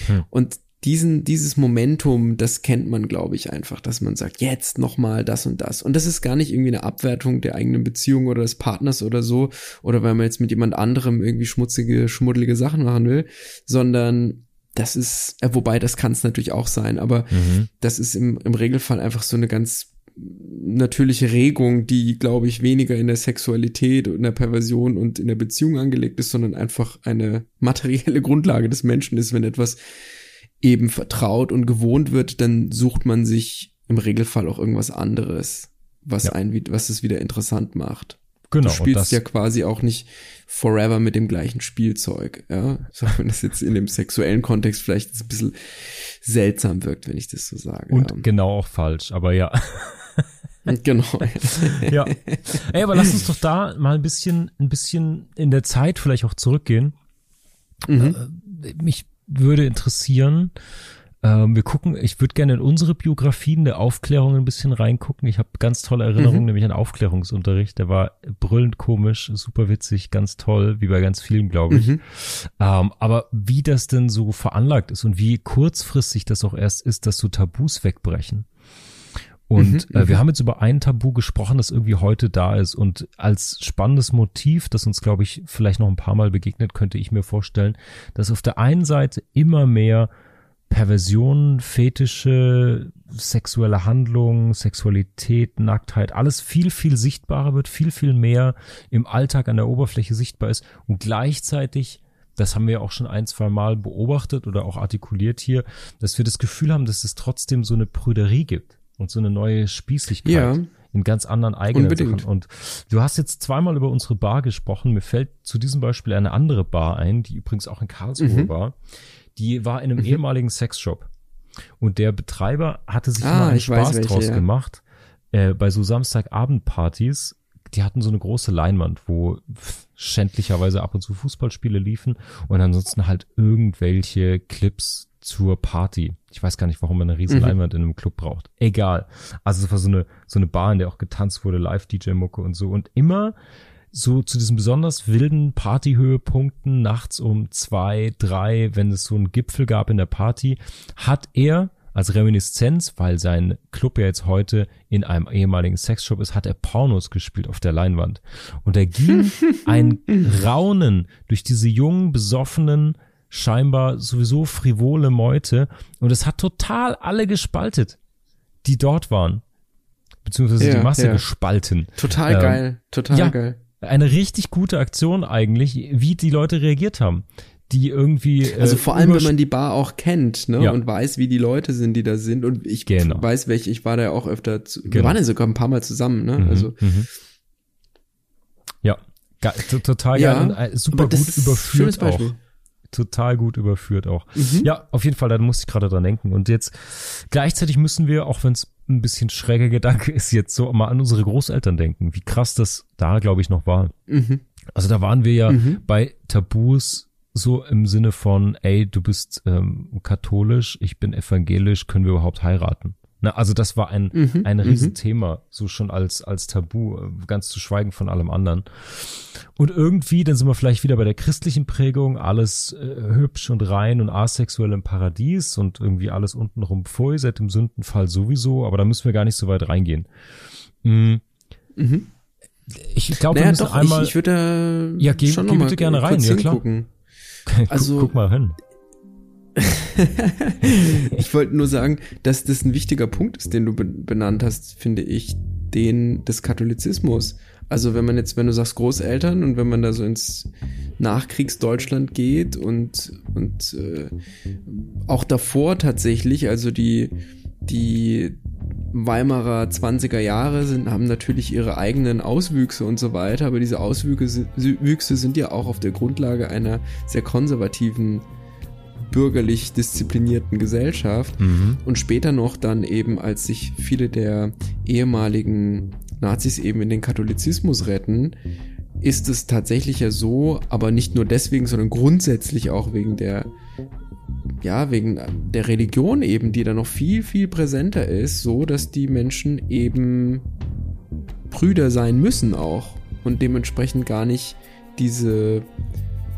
Hm. Und diesen, dieses Momentum, das kennt man, glaube ich, einfach, dass man sagt, jetzt nochmal das und das. Und das ist gar nicht irgendwie eine Abwertung der eigenen Beziehung oder des Partners oder so, oder weil man jetzt mit jemand anderem irgendwie schmutzige, schmuddelige Sachen machen will, sondern das ist, äh, wobei das kann es natürlich auch sein, aber mhm. das ist im, im Regelfall einfach so eine ganz natürliche Regung, die, glaube ich, weniger in der Sexualität und in der Perversion und in der Beziehung angelegt ist, sondern einfach eine materielle (laughs) Grundlage des Menschen ist, wenn etwas eben vertraut und gewohnt wird, dann sucht man sich im Regelfall auch irgendwas anderes, was ja. ein, was es wieder interessant macht. Genau. Du spielst ja quasi auch nicht forever mit dem gleichen Spielzeug, ja. (laughs) So, wenn das jetzt in dem sexuellen Kontext vielleicht ein bisschen seltsam wirkt, wenn ich das so sage. Und ja. genau auch falsch, aber ja. (laughs) genau. ja. Ey, aber lass uns doch da mal ein bisschen, ein bisschen in der Zeit vielleicht auch zurückgehen. Mhm. Äh, mich würde interessieren. Ähm, wir gucken, ich würde gerne in unsere Biografien der Aufklärung ein bisschen reingucken. Ich habe ganz tolle Erinnerungen, mhm. nämlich an Aufklärungsunterricht. Der war brüllend komisch, super witzig, ganz toll, wie bei ganz vielen, glaube ich. Mhm. Ähm, aber wie das denn so veranlagt ist und wie kurzfristig das auch erst ist, dass so Tabus wegbrechen. Und mhm, äh, wir mhm. haben jetzt über ein Tabu gesprochen, das irgendwie heute da ist. Und als spannendes Motiv, das uns, glaube ich, vielleicht noch ein paar Mal begegnet, könnte ich mir vorstellen, dass auf der einen Seite immer mehr Perversionen, Fetische, sexuelle Handlungen, Sexualität, Nacktheit, alles viel, viel sichtbarer wird, viel, viel mehr im Alltag an der Oberfläche sichtbar ist und gleichzeitig das haben wir auch schon ein, zwei Mal beobachtet oder auch artikuliert hier, dass wir das Gefühl haben, dass es trotzdem so eine Prüderie gibt und so eine neue Spießigkeit. Ja. In ganz anderen eigenen Unbedingt. Sachen. Und du hast jetzt zweimal über unsere Bar gesprochen. Mir fällt zu diesem Beispiel eine andere Bar ein, die übrigens auch in Karlsruhe mhm. war. Die war in einem mhm. ehemaligen Sexshop. Und der Betreiber hatte sich ah, mal einen Spaß welche, draus ja. gemacht. Äh, bei so Samstagabendpartys, die hatten so eine große Leinwand, wo schändlicherweise ab und zu Fußballspiele liefen und ansonsten halt irgendwelche Clips zur Party. Ich weiß gar nicht, warum man eine riesen mhm. Leinwand in einem Club braucht. Egal. Also es war so eine, so eine Bar, in der auch getanzt wurde, Live-DJ-Mucke und so. Und immer so zu diesen besonders wilden Partyhöhepunkten, nachts um zwei, drei, wenn es so einen Gipfel gab in der Party, hat er als Reminiszenz, weil sein Club ja jetzt heute in einem ehemaligen Sexshop ist, hat er Pornos gespielt auf der Leinwand. Und er ging (laughs) ein Raunen durch diese jungen, besoffenen, scheinbar sowieso frivole Meute und es hat total alle gespaltet, die dort waren. Beziehungsweise ja, die Masse ja. gespalten. Total ähm, geil, total ja, geil. Eine richtig gute Aktion eigentlich, wie die Leute reagiert haben. Die irgendwie. Äh, also vor allem, wenn man die Bar auch kennt, ne? Ja. Und weiß, wie die Leute sind, die da sind. Und ich genau. weiß, welche, ich war da ja auch öfter zu, genau. Wir waren ja sogar ein paar Mal zusammen, ne? Mhm, also. Mhm. Ja, total geil und äh, super gut überführt auch total gut überführt auch. Mhm. Ja, auf jeden Fall, da musste ich gerade dran denken. Und jetzt gleichzeitig müssen wir, auch wenn es ein bisschen schräger Gedanke ist, jetzt so mal an unsere Großeltern denken, wie krass das da, glaube ich, noch war. Mhm. Also da waren wir ja mhm. bei Tabus so im Sinne von, ey, du bist ähm, katholisch, ich bin evangelisch, können wir überhaupt heiraten? Na, also das war ein, mhm, ein mhm. Riesenthema, so schon als, als Tabu, äh, ganz zu schweigen von allem anderen. Und irgendwie, dann sind wir vielleicht wieder bei der christlichen Prägung, alles äh, hübsch und rein und asexuell im Paradies und irgendwie alles untenrum pfui, seit dem Sündenfall sowieso, aber da müssen wir gar nicht so weit reingehen. Mhm. Mhm. Ich glaube, naja, wir müssen doch, einmal. Ich, ich würde ja, geh, schon geh bitte gerne rein, ja klar. Gucken. (laughs) Also, guck, guck mal hin (laughs) ich wollte nur sagen, dass das ein wichtiger Punkt ist, den du benannt hast, finde ich, den des Katholizismus. Also wenn man jetzt, wenn du sagst Großeltern und wenn man da so ins Nachkriegsdeutschland geht und, und äh, auch davor tatsächlich, also die, die Weimarer 20er Jahre sind, haben natürlich ihre eigenen Auswüchse und so weiter, aber diese Auswüchse sind ja auch auf der Grundlage einer sehr konservativen bürgerlich disziplinierten Gesellschaft mhm. und später noch dann eben, als sich viele der ehemaligen Nazis eben in den Katholizismus retten, ist es tatsächlich ja so, aber nicht nur deswegen, sondern grundsätzlich auch wegen der, ja, wegen der Religion eben, die da noch viel, viel präsenter ist, so dass die Menschen eben Brüder sein müssen auch und dementsprechend gar nicht diese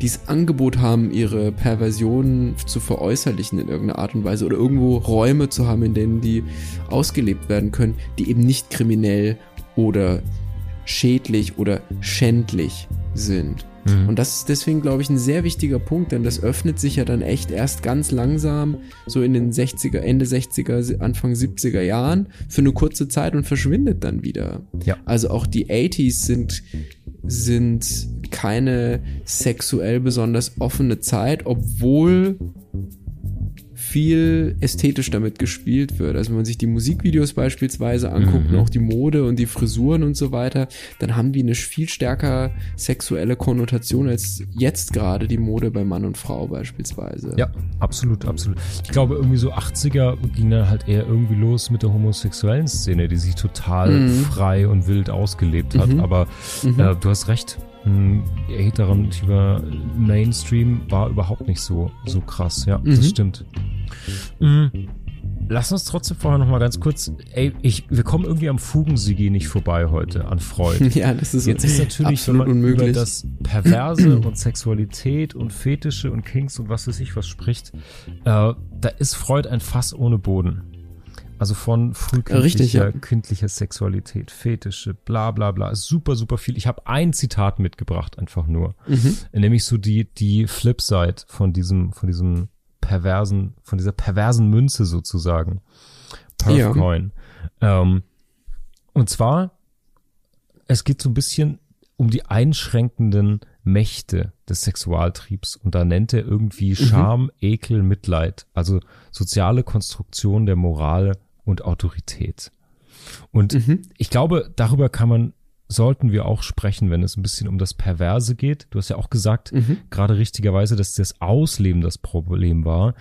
dieses Angebot haben, ihre Perversionen zu veräußerlichen in irgendeiner Art und Weise oder irgendwo Räume zu haben, in denen die ausgelebt werden können, die eben nicht kriminell oder schädlich oder schändlich sind. Mhm. Und das ist deswegen, glaube ich, ein sehr wichtiger Punkt, denn das öffnet sich ja dann echt erst ganz langsam, so in den 60er, Ende 60er, Anfang 70er Jahren, für eine kurze Zeit und verschwindet dann wieder. Ja. Also auch die 80s sind, sind keine sexuell besonders offene Zeit, obwohl viel ästhetisch damit gespielt wird. Also wenn man sich die Musikvideos beispielsweise anguckt mhm. und auch die Mode und die Frisuren und so weiter, dann haben die eine viel stärker sexuelle Konnotation als jetzt gerade die Mode bei Mann und Frau beispielsweise. Ja, absolut, absolut. Ich glaube, irgendwie so 80er ging dann halt eher irgendwie los mit der homosexuellen Szene, die sich total mhm. frei und wild ausgelebt hat. Mhm. Aber mhm. äh, du hast recht, ein heterativer Mainstream war überhaupt nicht so, so krass. Ja, mhm. das stimmt. Mhm. Lass uns trotzdem vorher noch mal ganz kurz, ey, ich, wir kommen irgendwie am Fugensigi nicht vorbei heute, an Freud. (laughs) Ja, das ist Jetzt ist (laughs) natürlich, wenn man unmöglich. über das Perverse und Sexualität und Fetische und Kings und was weiß ich was spricht, äh, da ist Freud ein Fass ohne Boden. Also von frühkindlicher ja. kindlicher Sexualität, Fetische, bla bla bla. Super, super viel. Ich habe ein Zitat mitgebracht, einfach nur. Mhm. Nämlich so die, die Flipside von diesem, von diesem perversen, von dieser perversen Münze sozusagen. Perfcoin. Ja. Ähm, und zwar, es geht so ein bisschen um die einschränkenden Mächte des Sexualtriebs. Und da nennt er irgendwie mhm. Scham, mhm. Ekel, Mitleid. Also soziale Konstruktion der Moral und Autorität. Und mhm. ich glaube, darüber kann man, sollten wir auch sprechen, wenn es ein bisschen um das Perverse geht. Du hast ja auch gesagt, mhm. gerade richtigerweise, dass das Ausleben das Problem war.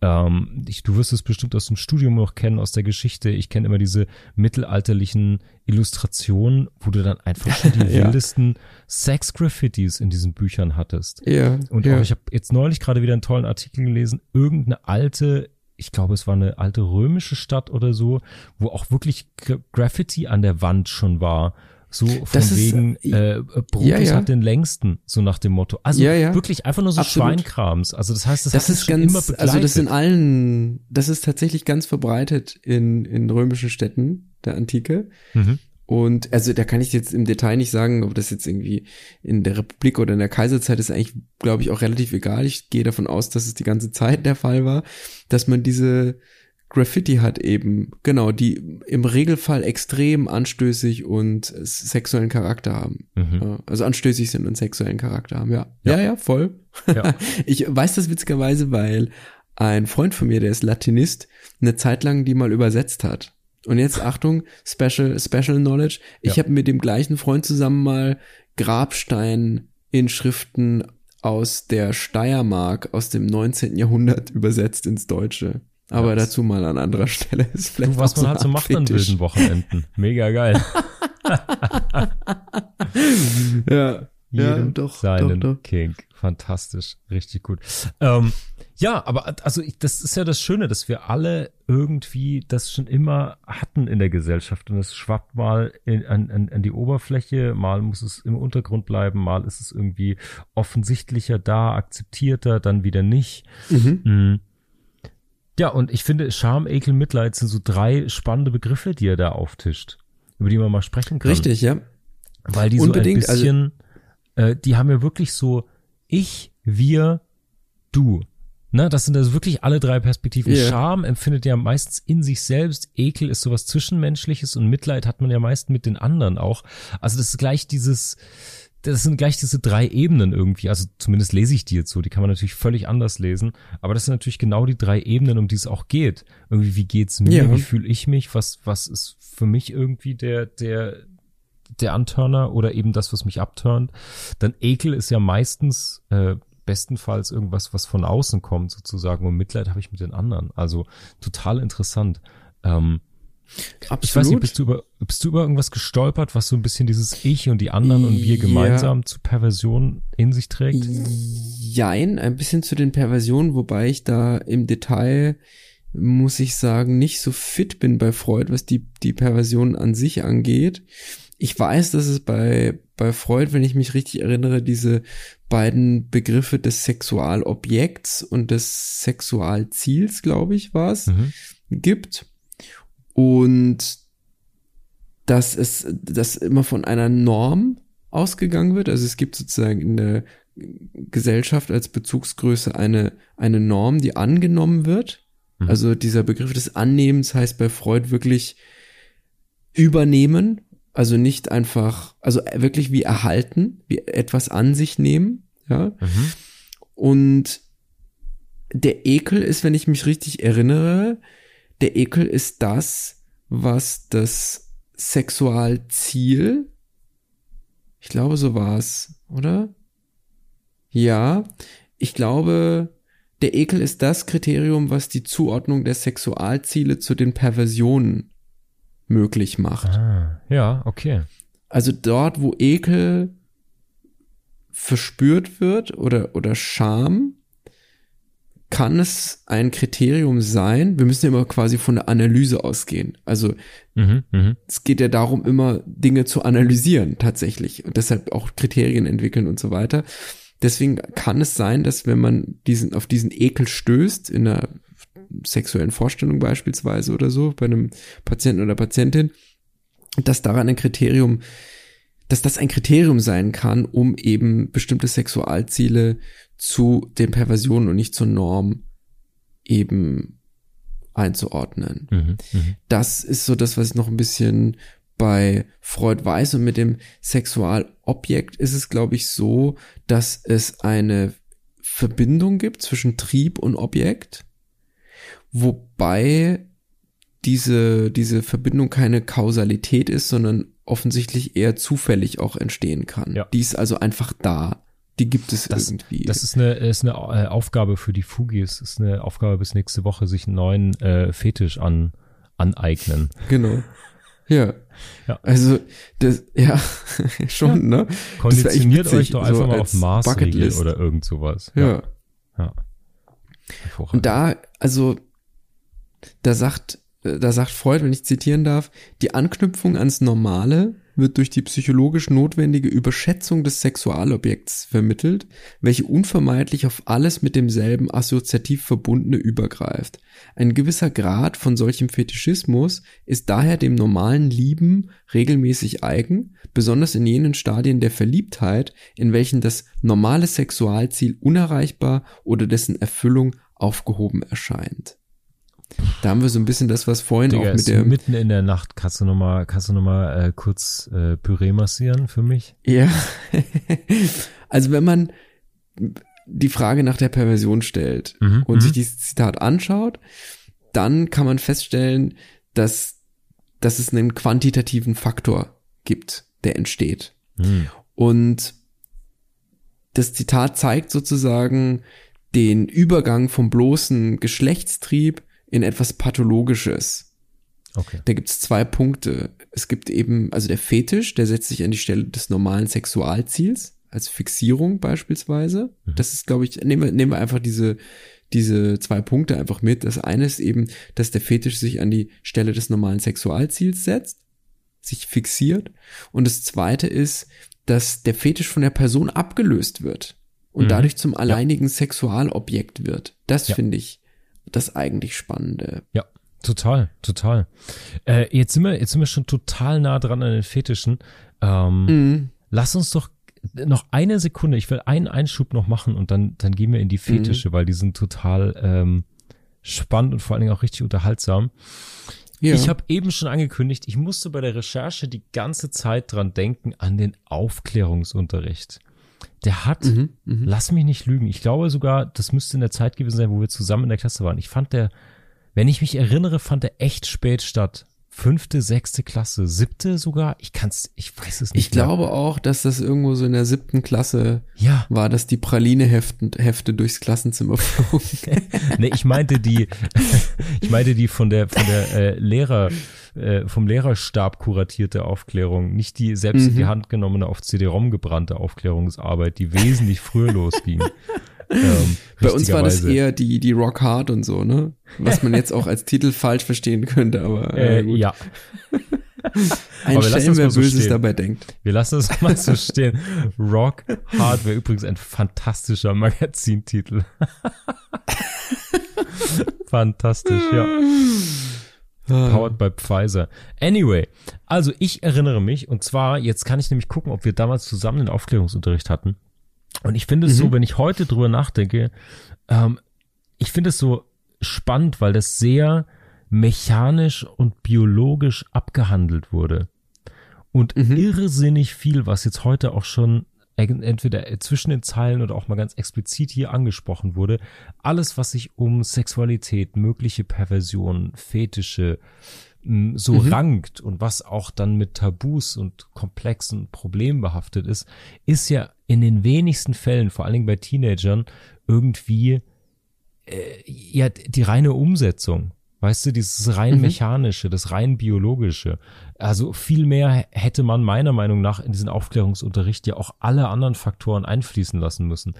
Ähm, ich, du wirst es bestimmt aus dem Studium noch kennen, aus der Geschichte. Ich kenne immer diese mittelalterlichen Illustrationen, wo du dann einfach schon (laughs) die ja. wildesten Sex-Graffitis in diesen Büchern hattest. Ja. Und ja. Auch, ich habe jetzt neulich gerade wieder einen tollen Artikel gelesen, irgendeine alte ich glaube, es war eine alte römische Stadt oder so, wo auch wirklich Graffiti an der Wand schon war. So von das wegen, ist, äh, äh, Brutus ja, ja. hat den längsten, so nach dem Motto. Also ja, wirklich einfach nur so Absolut. Schweinkrams. Also das heißt, das, das ist ganz, immer begleitet. Also das in allen, das ist tatsächlich ganz verbreitet in, in römischen Städten der Antike. Mhm. Und also da kann ich jetzt im Detail nicht sagen, ob das jetzt irgendwie in der Republik oder in der Kaiserzeit ist eigentlich, glaube ich, auch relativ egal. Ich gehe davon aus, dass es die ganze Zeit der Fall war, dass man diese Graffiti hat eben, genau, die im Regelfall extrem anstößig und sexuellen Charakter haben. Mhm. Also anstößig sind und sexuellen Charakter haben, ja. Ja, ja, ja voll. Ja. (laughs) ich weiß das witzigerweise, weil ein Freund von mir, der ist Latinist, eine Zeit lang die mal übersetzt hat. Und jetzt Achtung, Special, Special Knowledge. Ich ja. habe mit dem gleichen Freund zusammen mal Grabstein-Inschriften aus der Steiermark aus dem 19. Jahrhundert (laughs) übersetzt ins Deutsche. Aber ja, dazu mal an anderer Stelle ist vielleicht. Du, was man halt so macht an wilden Wochenenden. Mega geil. (laughs) ja. Jedem ja, doch, seinen doch, doch. King. Fantastisch. Richtig gut. Ähm, ja, aber also ich, das ist ja das Schöne, dass wir alle irgendwie das schon immer hatten in der Gesellschaft und es schwappt mal in, an, an, an die Oberfläche, mal muss es im Untergrund bleiben, mal ist es irgendwie offensichtlicher da, akzeptierter, dann wieder nicht. Mhm. Mhm. Ja, und ich finde, Scham, Ekel, Mitleid sind so drei spannende Begriffe, die er da auftischt, über die man mal sprechen kann. Richtig, ja. Weil die Unbedingt, so ein also bisschen, also, äh, die haben ja wirklich so ich, wir, du Ne, das sind also wirklich alle drei Perspektiven. Ja. Scham empfindet ja meistens in sich selbst, Ekel ist sowas Zwischenmenschliches und Mitleid hat man ja meist mit den anderen auch. Also das ist gleich dieses, das sind gleich diese drei Ebenen irgendwie. Also zumindest lese ich die jetzt so. Die kann man natürlich völlig anders lesen. Aber das sind natürlich genau die drei Ebenen, um die es auch geht. Irgendwie, wie geht's mir? Ja. Wie fühle ich mich? Was, was ist für mich irgendwie der, der, der Anturner oder eben das, was mich abturnt? Dann Ekel ist ja meistens, äh, bestenfalls irgendwas, was von außen kommt sozusagen. Und Mitleid habe ich mit den anderen. Also total interessant. Ähm, Absolut. ich weiß nicht, bist du über, bist du über irgendwas gestolpert, was so ein bisschen dieses Ich und die anderen und wir Ja. gemeinsam zu Perversion in sich trägt? Jein, ein bisschen zu den Perversionen, wobei ich da im Detail, muss ich sagen, nicht so fit bin bei Freud, was die, die Perversion an sich angeht. Ich weiß, dass es bei, bei Freud, wenn ich mich richtig erinnere, diese beiden Begriffe des Sexualobjekts und des Sexualziels, glaube ich, war es, Mhm. gibt. Und dass es, dass immer von einer Norm ausgegangen wird. Also es gibt sozusagen in der Gesellschaft als Bezugsgröße eine, eine Norm, die angenommen wird. Mhm. Also dieser Begriff des Annehmens heißt bei Freud wirklich übernehmen, also nicht einfach, also wirklich wie erhalten, wie etwas an sich nehmen, ja. Mhm. Und der Ekel ist, wenn ich mich richtig erinnere, der Ekel ist das, was das Sexualziel, ich glaube, so war's, oder? Ja, ich glaube, der Ekel ist das Kriterium, was die Zuordnung der Sexualziele zu den Perversionen möglich macht. Ah, ja, okay. Also dort, wo Ekel verspürt wird oder, oder Scham, kann es ein Kriterium sein. Wir müssen ja immer quasi von der Analyse ausgehen. Also Mhm, mhm. es geht ja darum, immer Dinge zu analysieren tatsächlich und deshalb auch Kriterien entwickeln und so weiter. Deswegen kann es sein, dass wenn man diesen, auf diesen Ekel stößt, in einer sexuellen Vorstellung beispielsweise oder so, bei einem Patienten oder Patientin, dass daran ein Kriterium, dass das ein Kriterium sein kann, um eben bestimmte Sexualziele zu den Perversionen und nicht zur Norm eben einzuordnen Mhm, mhm. das ist so das, was ich noch ein bisschen bei Freud weiß. Und mit dem Sexualobjekt ist es, glaube ich, so, dass es eine Verbindung gibt zwischen Trieb und Objekt, wobei diese, diese Verbindung keine Kausalität ist, sondern offensichtlich eher zufällig auch entstehen kann. Ja. Die ist also einfach da. Die gibt es Das, irgendwie. das ist eine, ist eine äh, Aufgabe für die Fugis. Das ist eine Aufgabe bis nächste Woche, sich einen neuen äh, Fetisch an, aneignen. Genau. Ja. Ja. Also, das, ja, (laughs) schon, ne? Wär echt Konditioniert witzig, euch doch einfach so mal auf Maßregel oder irgend sowas. Ja. ja. Hervorragend. Und da, also, da sagt, da sagt Freud, wenn ich zitieren darf, die Anknüpfung ans Normale wird durch die psychologisch notwendige Überschätzung des Sexualobjekts vermittelt, welche unvermeidlich auf alles mit demselben assoziativ verbundene übergreift. Ein gewisser Grad von solchem Fetischismus ist daher dem normalen Lieben regelmäßig eigen, besonders in jenen Stadien der Verliebtheit, in welchen das normale Sexualziel unerreichbar oder dessen Erfüllung aufgehoben erscheint. Da haben wir so ein bisschen das, was vorhin Digga, auch mit der mitten in der Nacht. Kannst du nochmal, kannst du noch mal, äh, kurz äh, Püree massieren für mich? Ja. (laughs) also wenn man die Frage nach der Perversion stellt Mhm, und mhm. sich dieses Zitat anschaut, dann kann man feststellen, dass, dass es einen quantitativen Faktor gibt, der entsteht. Hm. Und das Zitat zeigt sozusagen den Übergang vom bloßen Geschlechtstrieb in etwas Pathologisches. Okay. Da gibt es zwei Punkte. Es gibt eben, also der Fetisch, der setzt sich an die Stelle des normalen Sexualziels, als Fixierung beispielsweise. Mhm. Das ist, glaube ich, nehmen wir, nehmen wir einfach diese, diese zwei Punkte einfach mit. Das eine ist eben, dass der Fetisch sich an die Stelle des normalen Sexualziels setzt, sich fixiert. Und das zweite ist, dass der Fetisch von der Person abgelöst wird und Mhm. dadurch zum alleinigen Sexualobjekt wird. Das Ja. finde ich das eigentlich Spannende. Ja, total, total. Äh, jetzt sind wir, jetzt sind wir schon total nah dran an den Fetischen. Ähm, Mhm. Lass uns doch noch eine Sekunde, ich will einen Einschub noch machen und dann, dann gehen wir in die Fetische, mhm. weil die sind total ähm, spannend und vor allen Dingen auch richtig unterhaltsam. Ja. Ich habe eben schon angekündigt, ich musste bei der Recherche die ganze Zeit dran denken an den Aufklärungsunterricht. Der hat, mhm, mh. lass mich nicht lügen, ich glaube sogar, das müsste in der Zeit gewesen sein, wo wir zusammen in der Klasse waren. Ich fand der, wenn ich mich erinnere, fand der echt spät statt fünfte, sechste Klasse, siebte sogar. Ich kann's, ich weiß es nicht. Ich mehr. glaube auch, dass das irgendwo so in der siebten Klasse ja. war, dass die Praline-Hefte durchs Klassenzimmer flogen. (laughs) nee, ich meinte die, (laughs) (laughs) ich meinte die von der, von der äh, Lehrer, äh, vom Lehrerstab kuratierte Aufklärung, nicht die selbst mhm. in die mhm. Hand genommene auf CD-ROM gebrannte Aufklärungsarbeit, die wesentlich früher (laughs) losging. Ähm, Bei uns war das eher die, die Rock Hard und so, ne? Was man jetzt auch als Titel falsch verstehen könnte, aber. Äh, äh ja. (laughs) Ein aber Schelm, wer so Böses stehen. dabei denkt. Wir lassen es mal so stehen. Rock Hard wäre übrigens ein fantastischer Magazintitel. (laughs) Fantastisch, ja. Powered by Pfizer. Anyway, also ich erinnere mich, und zwar, jetzt kann ich nämlich gucken, ob wir damals zusammen den Aufklärungsunterricht hatten. Und ich finde es mhm. so, wenn ich heute drüber nachdenke, ähm, ich finde es so spannend, weil das sehr mechanisch und biologisch abgehandelt wurde. Und mhm. irrsinnig viel, was jetzt heute auch schon entweder zwischen den Zeilen oder auch mal ganz explizit hier angesprochen wurde, alles, was sich um Sexualität, mögliche Perversion, Fetische, so mhm. rankt und was auch dann mit Tabus und komplexen Problemen behaftet ist, ist ja in den wenigsten Fällen, vor allen Dingen bei Teenagern, irgendwie äh, ja die reine Umsetzung. Weißt du, dieses rein mhm. mechanische, das rein biologische. Also viel mehr hätte man meiner Meinung nach in diesen Aufklärungsunterricht ja auch alle anderen Faktoren einfließen lassen müssen.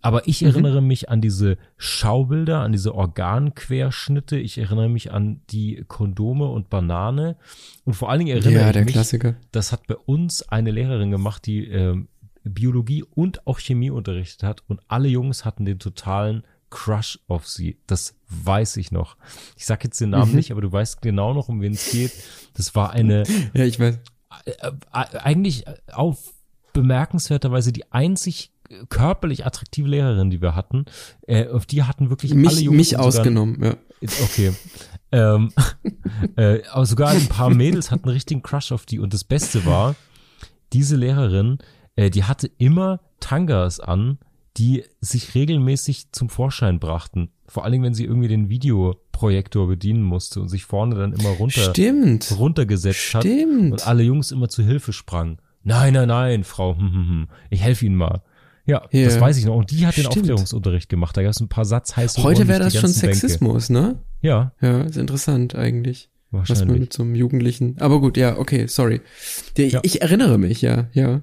Aber ich mhm. erinnere mich an diese Schaubilder, an diese Organquerschnitte. Ich erinnere mich an die Kondome und Banane. Und vor allen Dingen erinnere ja, ich mich, Klassiker. das hat bei uns eine Lehrerin gemacht, die äh, Biologie und auch Chemie unterrichtet hat. Und alle Jungs hatten den totalen Crush auf sie. Das weiß ich noch. Ich sag jetzt den Namen mhm. nicht, aber du weißt genau noch, um wen es geht. Das war eine. (laughs) ja, ich weiß. Äh, äh, eigentlich auf bemerkenswerterweise die einzig körperlich attraktive Lehrerin, die wir hatten, äh, auf die hatten wirklich mich, alle Jungs. Mich ausgenommen, ja. Okay. ähm, (laughs) äh, aber sogar ein paar Mädels hatten einen richtigen Crush auf die. Und das Beste war, diese Lehrerin, äh, die hatte immer Tangas an, die sich regelmäßig zum Vorschein brachten. Vor allen Dingen, wenn sie irgendwie den Videoprojektor bedienen musste und sich vorne dann immer runter, Stimmt. runtergesetzt Stimmt. hat und alle Jungs immer zu Hilfe sprangen. Nein, nein, nein, Frau, hm, hm, hm. ich helfe Ihnen mal. Ja, yeah. das weiß ich noch. Und die hat den Stimmt. Aufklärungsunterricht gemacht. Da gab es ein paar Satzheiße. Heute wäre das schon Sexismus, Bänke. ne? Ja. Ja, ist interessant eigentlich. Wahrscheinlich. Was man mit so einem Jugendlichen. Aber gut, ja, okay, sorry. Der, ja. Ich erinnere mich, ja, ja.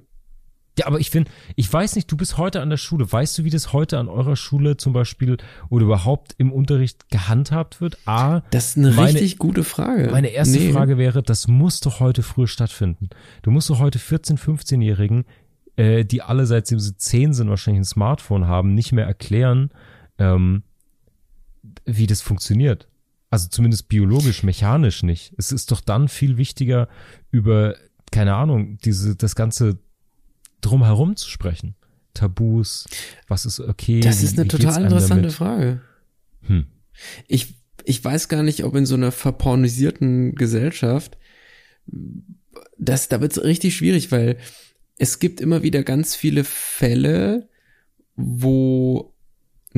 Ja, aber ich finde, ich weiß nicht, du bist heute an der Schule. Weißt du, wie das heute an eurer Schule zum Beispiel oder überhaupt im Unterricht gehandhabt wird? A. Das ist eine meine, richtig gute Frage. Meine erste nee. Frage wäre, das muss doch heute früher stattfinden. Du musst doch heute 14-, 15-Jährigen äh, die alle seitdem sie zehn sind wahrscheinlich ein Smartphone haben, nicht mehr erklären, ähm, wie das funktioniert. Also zumindest biologisch, mechanisch nicht. Es ist doch dann viel wichtiger, über, keine Ahnung, diese, das ganze drumherum zu sprechen. Tabus, was ist okay? Das ist wie, eine wie total interessante? Frage. Hm. Ich, ich weiß gar nicht, ob in so einer verpornisierten Gesellschaft, das, da wird es richtig schwierig, weil es gibt immer wieder ganz viele Fälle, wo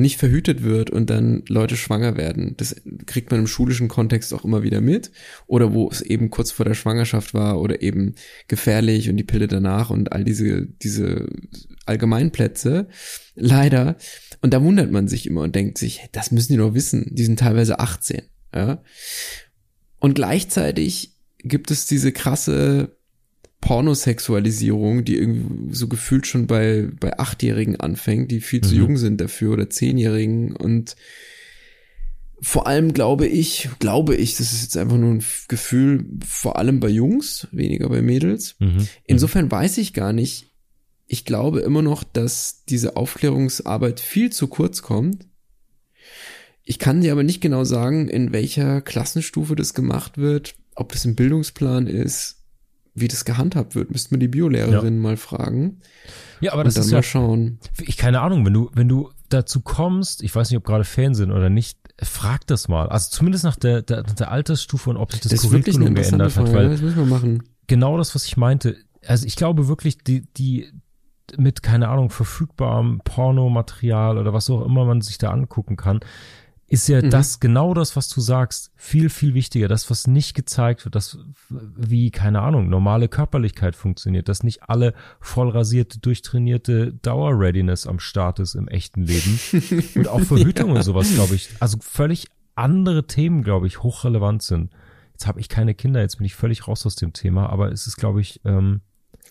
nicht verhütet wird und dann Leute schwanger werden. Das kriegt man im schulischen Kontext auch immer wieder mit. Oder wo es eben kurz vor der Schwangerschaft war oder eben gefährlich und die Pille danach und all diese, diese Allgemeinplätze. Leider. Und da wundert man sich immer und denkt sich, das müssen die doch wissen. Die sind teilweise 18. Ja. Und gleichzeitig gibt es diese krasse Pornosexualisierung, die irgendwie so gefühlt schon bei, bei Achtjährigen anfängt, die viel mhm. zu jung sind dafür oder Zehnjährigen und vor allem glaube ich, glaube ich, das ist jetzt einfach nur ein Gefühl, vor allem bei Jungs, weniger bei Mädels. Mhm. Insofern weiß ich gar nicht, ich glaube immer noch, dass diese Aufklärungsarbeit viel zu kurz kommt. Ich kann dir aber nicht genau sagen, in welcher Klassenstufe das gemacht wird, ob das im Bildungsplan ist, wie das gehandhabt wird. Müsste man die Biolehrerin ja. mal fragen. Ja, aber das ist ja, schauen. Ich keine Ahnung, wenn du, wenn du dazu kommst, ich weiß nicht, ob gerade Fan sind oder nicht, frag das mal. Also zumindest nach der, der, der Altersstufe und ob sich das, das Curriculum geändert hat. Weil das müssen wir machen. Genau das, was ich meinte. Also ich glaube wirklich, die, die, mit, keine Ahnung, verfügbarem Pornomaterial oder was auch immer man sich da angucken kann, ist ja mhm. das genau das, was du sagst, viel, viel wichtiger. Das, was nicht gezeigt wird, das, wie, keine Ahnung, normale Körperlichkeit funktioniert, dass nicht alle voll rasierte, durchtrainierte Dauer-Readiness am Start ist im echten Leben. (laughs) und auch Verhütung ja. und sowas, glaube ich. Also völlig andere Themen, glaube ich, hochrelevant sind. Jetzt habe ich keine Kinder, jetzt bin ich völlig raus aus dem Thema, aber es ist, glaube ich, ähm,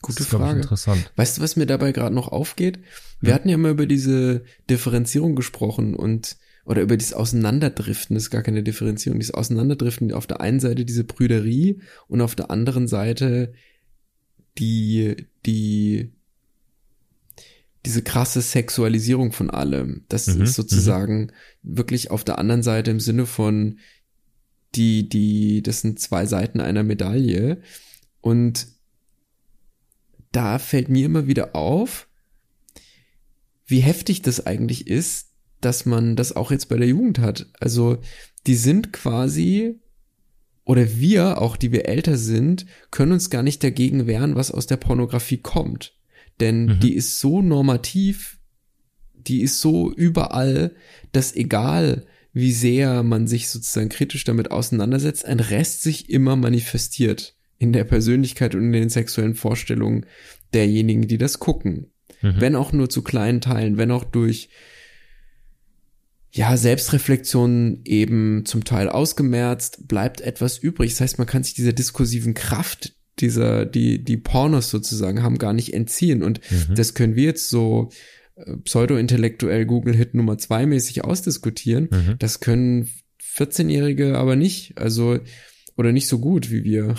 Gute ist, Frage. interessant. Weißt du, was mir dabei gerade noch aufgeht? Wir ja. hatten ja mal über diese Differenzierung gesprochen und oder über dieses Auseinanderdriften, das ist gar keine Differenzierung, dieses Auseinanderdriften, auf der einen Seite diese Brüderie und auf der anderen Seite die, die, diese krasse Sexualisierung von allem. Das mhm, ist sozusagen mhm. wirklich auf der anderen Seite im Sinne von die, die, das sind zwei Seiten einer Medaille und da fällt mir immer wieder auf, wie heftig das eigentlich ist, dass man das auch jetzt bei der Jugend hat. Also die sind quasi oder wir, auch die wir älter sind, können uns gar nicht dagegen wehren, was aus der Pornografie kommt. Denn mhm. die ist so normativ, die ist so überall, dass egal wie sehr man sich sozusagen kritisch damit auseinandersetzt, ein Rest sich immer manifestiert in der Persönlichkeit und in den sexuellen Vorstellungen derjenigen, die das gucken. Mhm. Wenn auch nur zu kleinen Teilen, wenn auch durch ja, Selbstreflexion eben zum Teil ausgemerzt, bleibt etwas übrig. Das heißt, man kann sich dieser diskursiven Kraft dieser, die, die Pornos sozusagen haben, gar nicht entziehen. Und mhm. das können wir jetzt so äh, pseudo-intellektuell Google-Hit Nummer zwei mäßig ausdiskutieren. Mhm. Das können 14-Jährige aber nicht. Also, oder nicht so gut wie wir.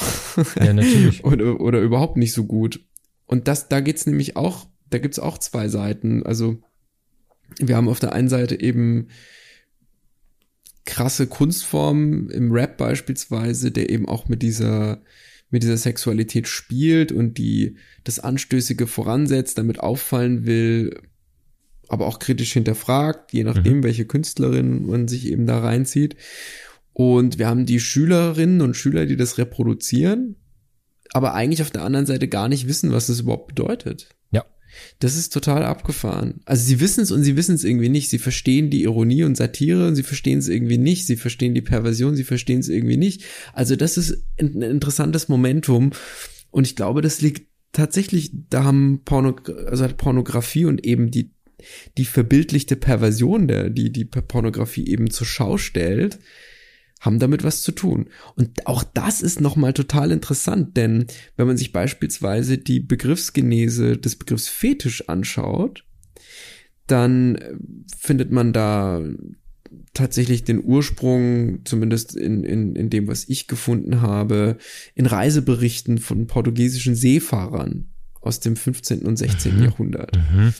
Ja, natürlich. (laughs) oder, oder überhaupt nicht so gut. Und das, da geht's nämlich auch, da gibt's auch zwei Seiten. Also, wir haben auf der einen Seite eben krasse Kunstformen im Rap beispielsweise, der eben auch mit dieser mit dieser Sexualität spielt und die das Anstößige voransetzt, damit auffallen will, aber auch kritisch hinterfragt, je nachdem, mhm. welche Künstlerin man sich eben da reinzieht. Und wir haben die Schülerinnen und Schüler, die das reproduzieren, aber eigentlich auf der anderen Seite gar nicht wissen, was das überhaupt bedeutet. Das ist total abgefahren. Also sie wissen es und sie wissen es irgendwie nicht. Sie verstehen die Ironie und Satire und sie verstehen es irgendwie nicht. Sie verstehen die Perversion, sie verstehen es irgendwie nicht. Also das ist ein interessantes Momentum und ich glaube, das liegt tatsächlich, da haben Porno, also hat Pornografie und eben die die verbildlichte Perversion, der, die die Pornografie eben zur Schau stellt, haben damit was zu tun. Und auch das ist nochmal total interessant, denn wenn man sich beispielsweise die Begriffsgenese des Begriffs Fetisch anschaut, dann äh, findet man da tatsächlich den Ursprung, zumindest in, in, in dem, was ich gefunden habe, in Reiseberichten von portugiesischen Seefahrern aus dem 15. und 16. Mhm. Jahrhundert. Mhm.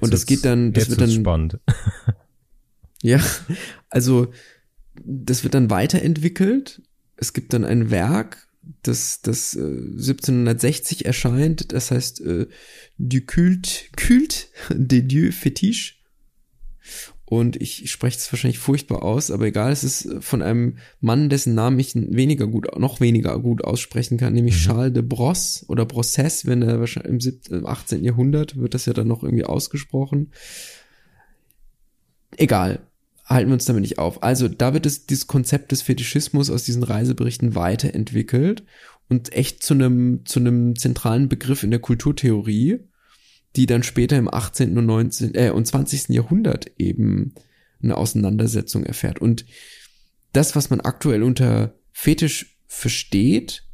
und das geht dann, das wird dann spannend. (laughs) ja, also das wird dann weiterentwickelt. Es gibt dann ein Werk, das, das äh, 1760 erscheint, das heißt äh, Du Culte, Culte des Dieux Fétiche. Und ich spreche es wahrscheinlich furchtbar aus, aber egal, es ist von einem Mann, dessen Namen ich weniger gut, noch weniger gut aussprechen kann, nämlich mhm. Charles de Brosse oder Brosses, wenn er wahrscheinlich im 18. Jahrhundert wird das ja dann noch irgendwie ausgesprochen. Egal halten wir uns damit nicht auf. Also da wird es dieses Konzept des Fetischismus aus diesen Reiseberichten weiterentwickelt und echt zu einem zu einem zentralen Begriff in der Kulturtheorie, die dann später im 18. und 19. Äh, und 20. Jahrhundert eben eine Auseinandersetzung erfährt. Und das, was man aktuell unter Fetisch versteht,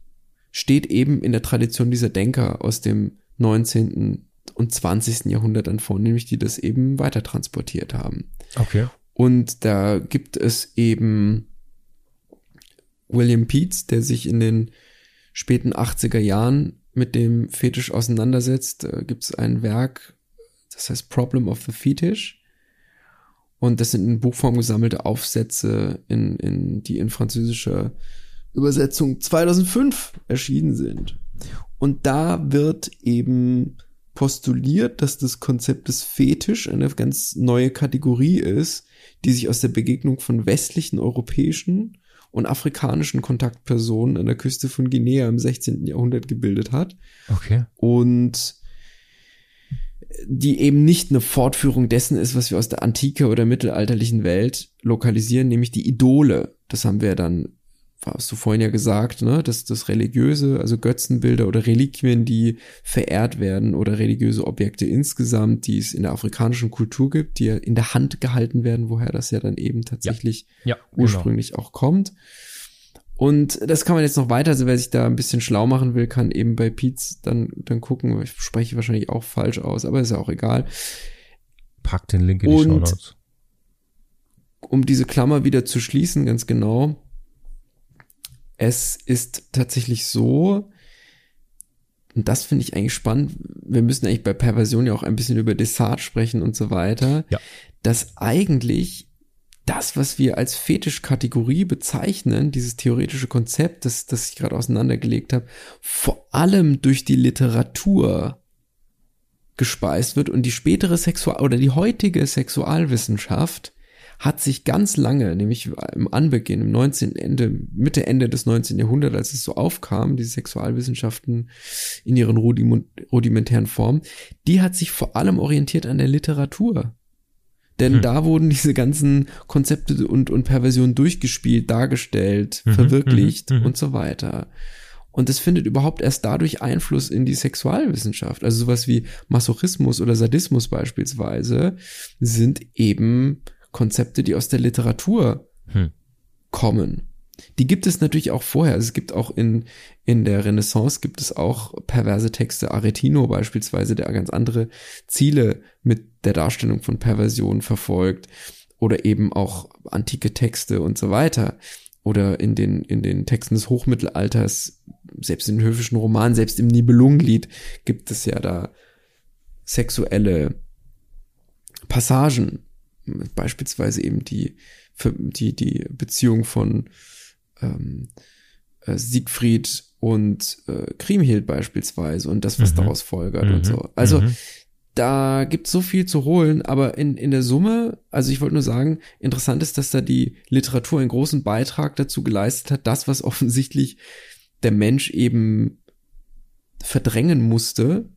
steht eben in der Tradition dieser Denker aus dem 19. und 20. Jahrhundert dann vor, nämlich die das eben weiter transportiert haben. Okay. Und da gibt es eben William Peets, der sich in den späten 80er Jahren mit dem Fetisch auseinandersetzt. Da gibt es ein Werk, das heißt Problem of the Fetish. Und das sind in Buchform gesammelte Aufsätze, in, in, die in französischer Übersetzung 2005 erschienen sind. Und da wird eben postuliert, dass das Konzept des Fetisch eine ganz neue Kategorie ist, die sich aus der Begegnung von westlichen europäischen und afrikanischen Kontaktpersonen an der Küste von Guinea im 16. Jahrhundert gebildet hat. Okay. Und die eben nicht eine Fortführung dessen ist, was wir aus der Antike oder mittelalterlichen Welt lokalisieren, nämlich die Idole. Das haben wir dann hast du vorhin ja gesagt, ne, dass das religiöse, also Götzenbilder oder Reliquien, die verehrt werden oder religiöse Objekte insgesamt, die es in der afrikanischen Kultur gibt, die ja in der Hand gehalten werden, woher das ja dann eben tatsächlich ja. Ja, ursprünglich genau. auch kommt. Und das kann man jetzt noch weiter, also wer sich da ein bisschen schlau machen will, kann eben bei Pietz dann, dann gucken. Ich spreche wahrscheinlich auch falsch aus, aber ist ja auch egal. Pack den Link in die Show Notes. Um diese Klammer wieder zu schließen, ganz genau, es ist tatsächlich so, und das finde ich eigentlich spannend, wir müssen eigentlich bei Perversion ja auch ein bisschen über Desart sprechen und so weiter, ja. dass eigentlich das, was wir als Fetischkategorie bezeichnen, dieses theoretische Konzept, das, das ich gerade auseinandergelegt habe, vor allem durch die Literatur gespeist wird und die spätere Sexual- oder die heutige Sexualwissenschaft hat sich ganz lange, nämlich im Anbeginn, im 19. Ende, Mitte, Ende des 19. Jahrhunderts, als es so aufkam, die Sexualwissenschaften in ihren rudimentären Formen, die hat sich vor allem orientiert an der Literatur. Denn hm. da wurden diese ganzen Konzepte und, und Perversionen durchgespielt, dargestellt, mhm, verwirklicht mhm, mhm. und so weiter. Und es findet überhaupt erst dadurch Einfluss in die Sexualwissenschaft. Also sowas wie Masochismus oder Sadismus beispielsweise sind eben Konzepte, die aus der Literatur hm. kommen. Die gibt es natürlich auch vorher. Also es gibt auch in, in der Renaissance gibt es auch perverse Texte. Aretino beispielsweise, der ganz andere Ziele mit der Darstellung von Perversion verfolgt. Oder eben auch antike Texte und so weiter. Oder in den, in den Texten des Hochmittelalters, selbst in den höfischen Romanen, selbst im Nibelungenlied gibt es ja da sexuelle Passagen beispielsweise eben die, die, die Beziehung von ähm, äh, Siegfried und äh, Kriemhild beispielsweise und das, was mhm. daraus folgert mhm. und so. Also mhm. da gibt so viel zu holen, aber in, in der Summe, also ich wollte nur sagen, interessant ist, dass da die Literatur einen großen Beitrag dazu geleistet hat, das, was (laughs) offensichtlich der Mensch eben verdrängen musste,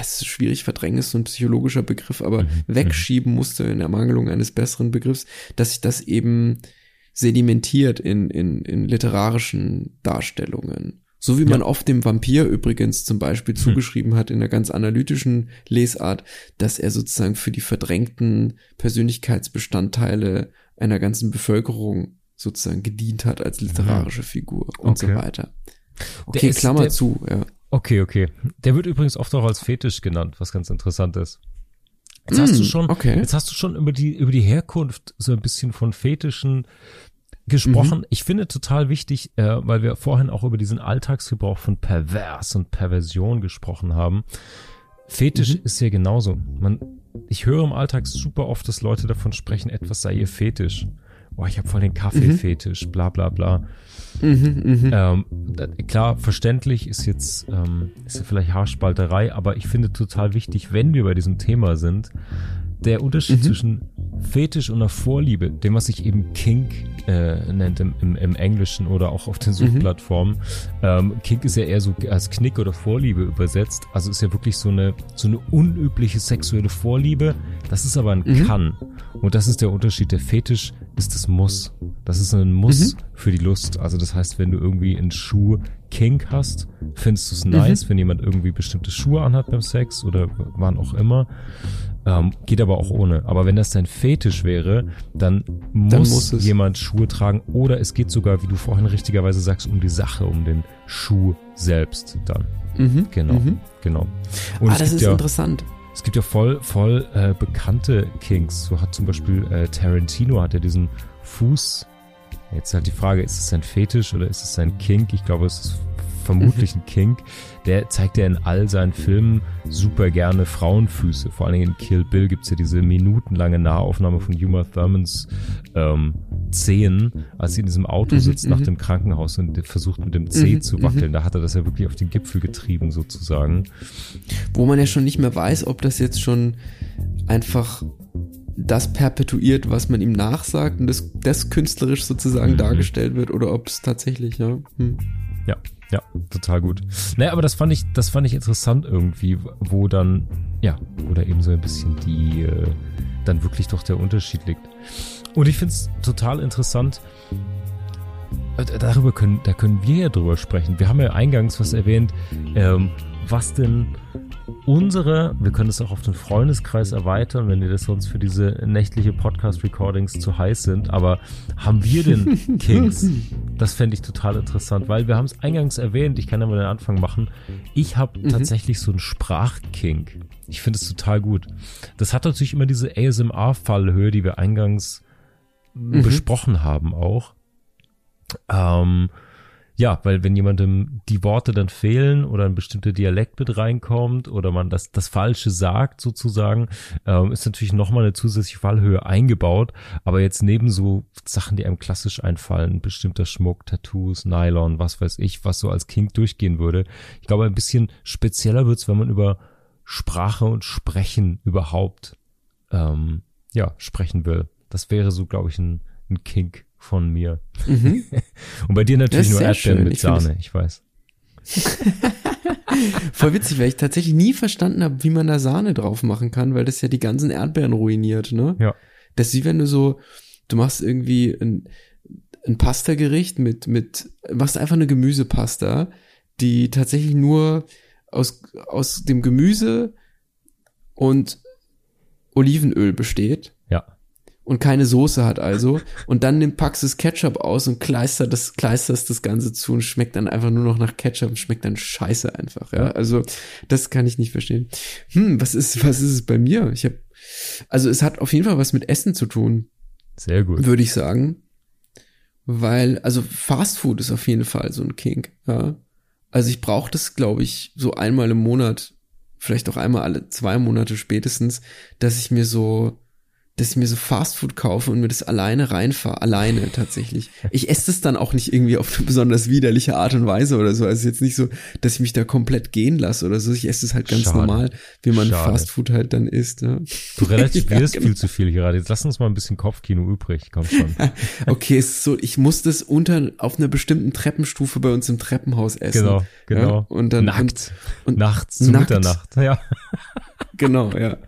es ist schwierig, verdrängen ist so ein psychologischer Begriff, aber mhm. wegschieben musste in Ermangelung eines besseren Begriffs, dass sich das eben sedimentiert in, in, in literarischen Darstellungen. So wie man ja. oft dem Vampir übrigens zum Beispiel mhm. zugeschrieben hat in einer ganz analytischen Lesart, dass er sozusagen für die verdrängten Persönlichkeitsbestandteile einer ganzen Bevölkerung sozusagen gedient hat als literarische Figur und okay. so weiter. Okay, ist, Klammer zu, ja. Okay, okay. Der wird übrigens oft auch als Fetisch genannt, was ganz interessant ist. Jetzt mm, hast du schon, okay. jetzt hast du schon über die, über die Herkunft so ein bisschen von Fetischen gesprochen. Mhm. Ich finde total wichtig, äh, weil wir vorhin auch über diesen Alltagsgebrauch von Pervers und Perversion gesprochen haben. Fetisch mhm. ist ja genauso. Man, ich höre im Alltag super oft, dass Leute davon sprechen, etwas sei ihr Fetisch. Boah, ich habe voll den Kaffeefetisch, mhm. bla bla bla. Mhm, mh. ähm, klar, verständlich ist jetzt ähm, ist vielleicht Haarspalterei, aber ich finde total wichtig, wenn wir bei diesem Thema sind, der Unterschied mhm. zwischen Fetisch und einer Vorliebe, dem was sich eben Kink äh, nennt im, im, im, Englischen oder auch auf den mhm. Suchplattformen. Mhm. Ähm, Kink ist ja eher so als Knick oder Vorliebe übersetzt. Also ist ja wirklich so eine so eine unübliche sexuelle Vorliebe. Das ist aber ein mhm. Kann. Und das ist der Unterschied. Der Fetisch ist das Muss. Das ist ein Muss mhm. für die Lust. Also das heißt, wenn du irgendwie einen Schuh Kink hast, findest du es nice, mhm. wenn jemand irgendwie bestimmte Schuhe anhat beim Sex oder wann auch immer. Ähm, geht aber auch ohne. Aber wenn das dein Fetisch wäre, dann muss, dann muss jemand Schuhe tragen oder es geht sogar, wie du vorhin richtigerweise sagst, um die Sache, um den Schuh selbst dann. Mhm. Genau, mhm. genau. Und ah, das ist ja, interessant. Es gibt ja voll, voll äh, bekannte Kinks. So hat zum Beispiel äh, Tarantino hat ja diesen Fuß. Jetzt halt die Frage, ist es sein Fetisch oder ist es sein Kink? Ich glaube, es ist vermutlich ein Kink. Der zeigt ja in all seinen Filmen super gerne Frauenfüße. Vor allen Dingen in Kill Bill gibt's ja diese minutenlange Nahaufnahme von Uma Thurmans ähm, Zehen, als sie in diesem Auto mhm, sitzt nach mhm. dem Krankenhaus und versucht mit dem Zeh mhm, zu wackeln. Da hat er das ja wirklich auf den Gipfel getrieben sozusagen. Wo man ja schon nicht mehr weiß, ob das jetzt schon einfach das perpetuiert, was man ihm nachsagt und das, das künstlerisch sozusagen mhm. dargestellt wird oder ob es tatsächlich, ja. Hm. Ja, ja, total gut. Naja, aber das fand ich, das fand ich interessant irgendwie, wo dann, ja, wo da eben so ein bisschen die, äh, dann wirklich doch der Unterschied liegt. Und ich finde es total interessant, äh, darüber können, da können wir ja drüber sprechen. Wir haben ja eingangs was erwähnt, ähm, was denn unsere, wir können es auch auf den Freundeskreis erweitern, wenn dir das sonst für diese nächtliche Podcast-Recordings zu heiß sind, aber haben wir denn (laughs) Kings? Das fände ich total interessant, weil wir haben es eingangs erwähnt, ich kann ja mal den Anfang machen. Ich habe mhm. tatsächlich so einen Sprachkink. Ich finde es total gut. Das hat natürlich immer diese ASMR-Fallhöhe, die wir eingangs mhm. besprochen haben auch. Ähm, ja, weil wenn jemandem die Worte dann fehlen oder ein bestimmter Dialekt mit reinkommt oder man das, das Falsche sagt sozusagen, ähm, ist natürlich nochmal eine zusätzliche Fallhöhe eingebaut. Aber jetzt neben so Sachen, die einem klassisch einfallen, bestimmter Schmuck, Tattoos, Nylon, was weiß ich, was so als King durchgehen würde. Ich glaube, ein bisschen spezieller wird's, wenn man über Sprache und Sprechen überhaupt ähm, ja, sprechen will. Das wäre so, glaube ich, ein, ein Kink von mir. Mhm. (laughs) Und bei dir natürlich nur Erdbeeren mit ich Sahne, ich weiß. (laughs) Voll witzig, weil ich tatsächlich nie verstanden habe, wie man da Sahne drauf machen kann, weil das ja die ganzen Erdbeeren ruiniert, ne? Ja. Das ist wie wenn du so, du machst irgendwie ein, ein Pasta-Gericht mit, mit, machst einfach eine Gemüsepasta, die tatsächlich nur aus, aus dem Gemüse und Olivenöl besteht und keine Soße hat also. Und dann nimmt das Ketchup aus und kleistert das kleisterst das ganze zu und schmeckt dann einfach nur noch nach Ketchup und schmeckt dann scheiße einfach ja. Also das kann ich nicht verstehen. Hm was ist was ist es bei mir? Ich habe also es hat auf jeden Fall was mit Essen zu tun sehr gut. würde ich sagen. Weil also Fast Food ist auf jeden Fall so ein King ja. Also ich brauche das glaube ich so einmal im Monat vielleicht auch einmal alle zwei Monate spätestens dass ich mir so dass ich mir so Fastfood kaufe und mir das alleine reinfahre. Alleine tatsächlich. Ich esse das dann auch nicht irgendwie auf eine besonders widerliche Art und Weise oder so. Also jetzt nicht so, dass ich mich da komplett gehen lasse oder so. Ich esse es halt ganz Schade. normal, wie man Schade. Fastfood halt dann isst. Ja. Du relativierst (laughs) ja, genau. viel zu viel gerade. Jetzt lass uns mal ein bisschen Kopfkino übrig. Komm schon. (laughs) okay, ist so, ich muss das unter, auf einer bestimmten Treppenstufe bei uns im Treppenhaus essen. Genau, genau. Ja, und dann, nackt. Und, und Nachts zu nackt. Mitternacht. Ja. Genau, ja.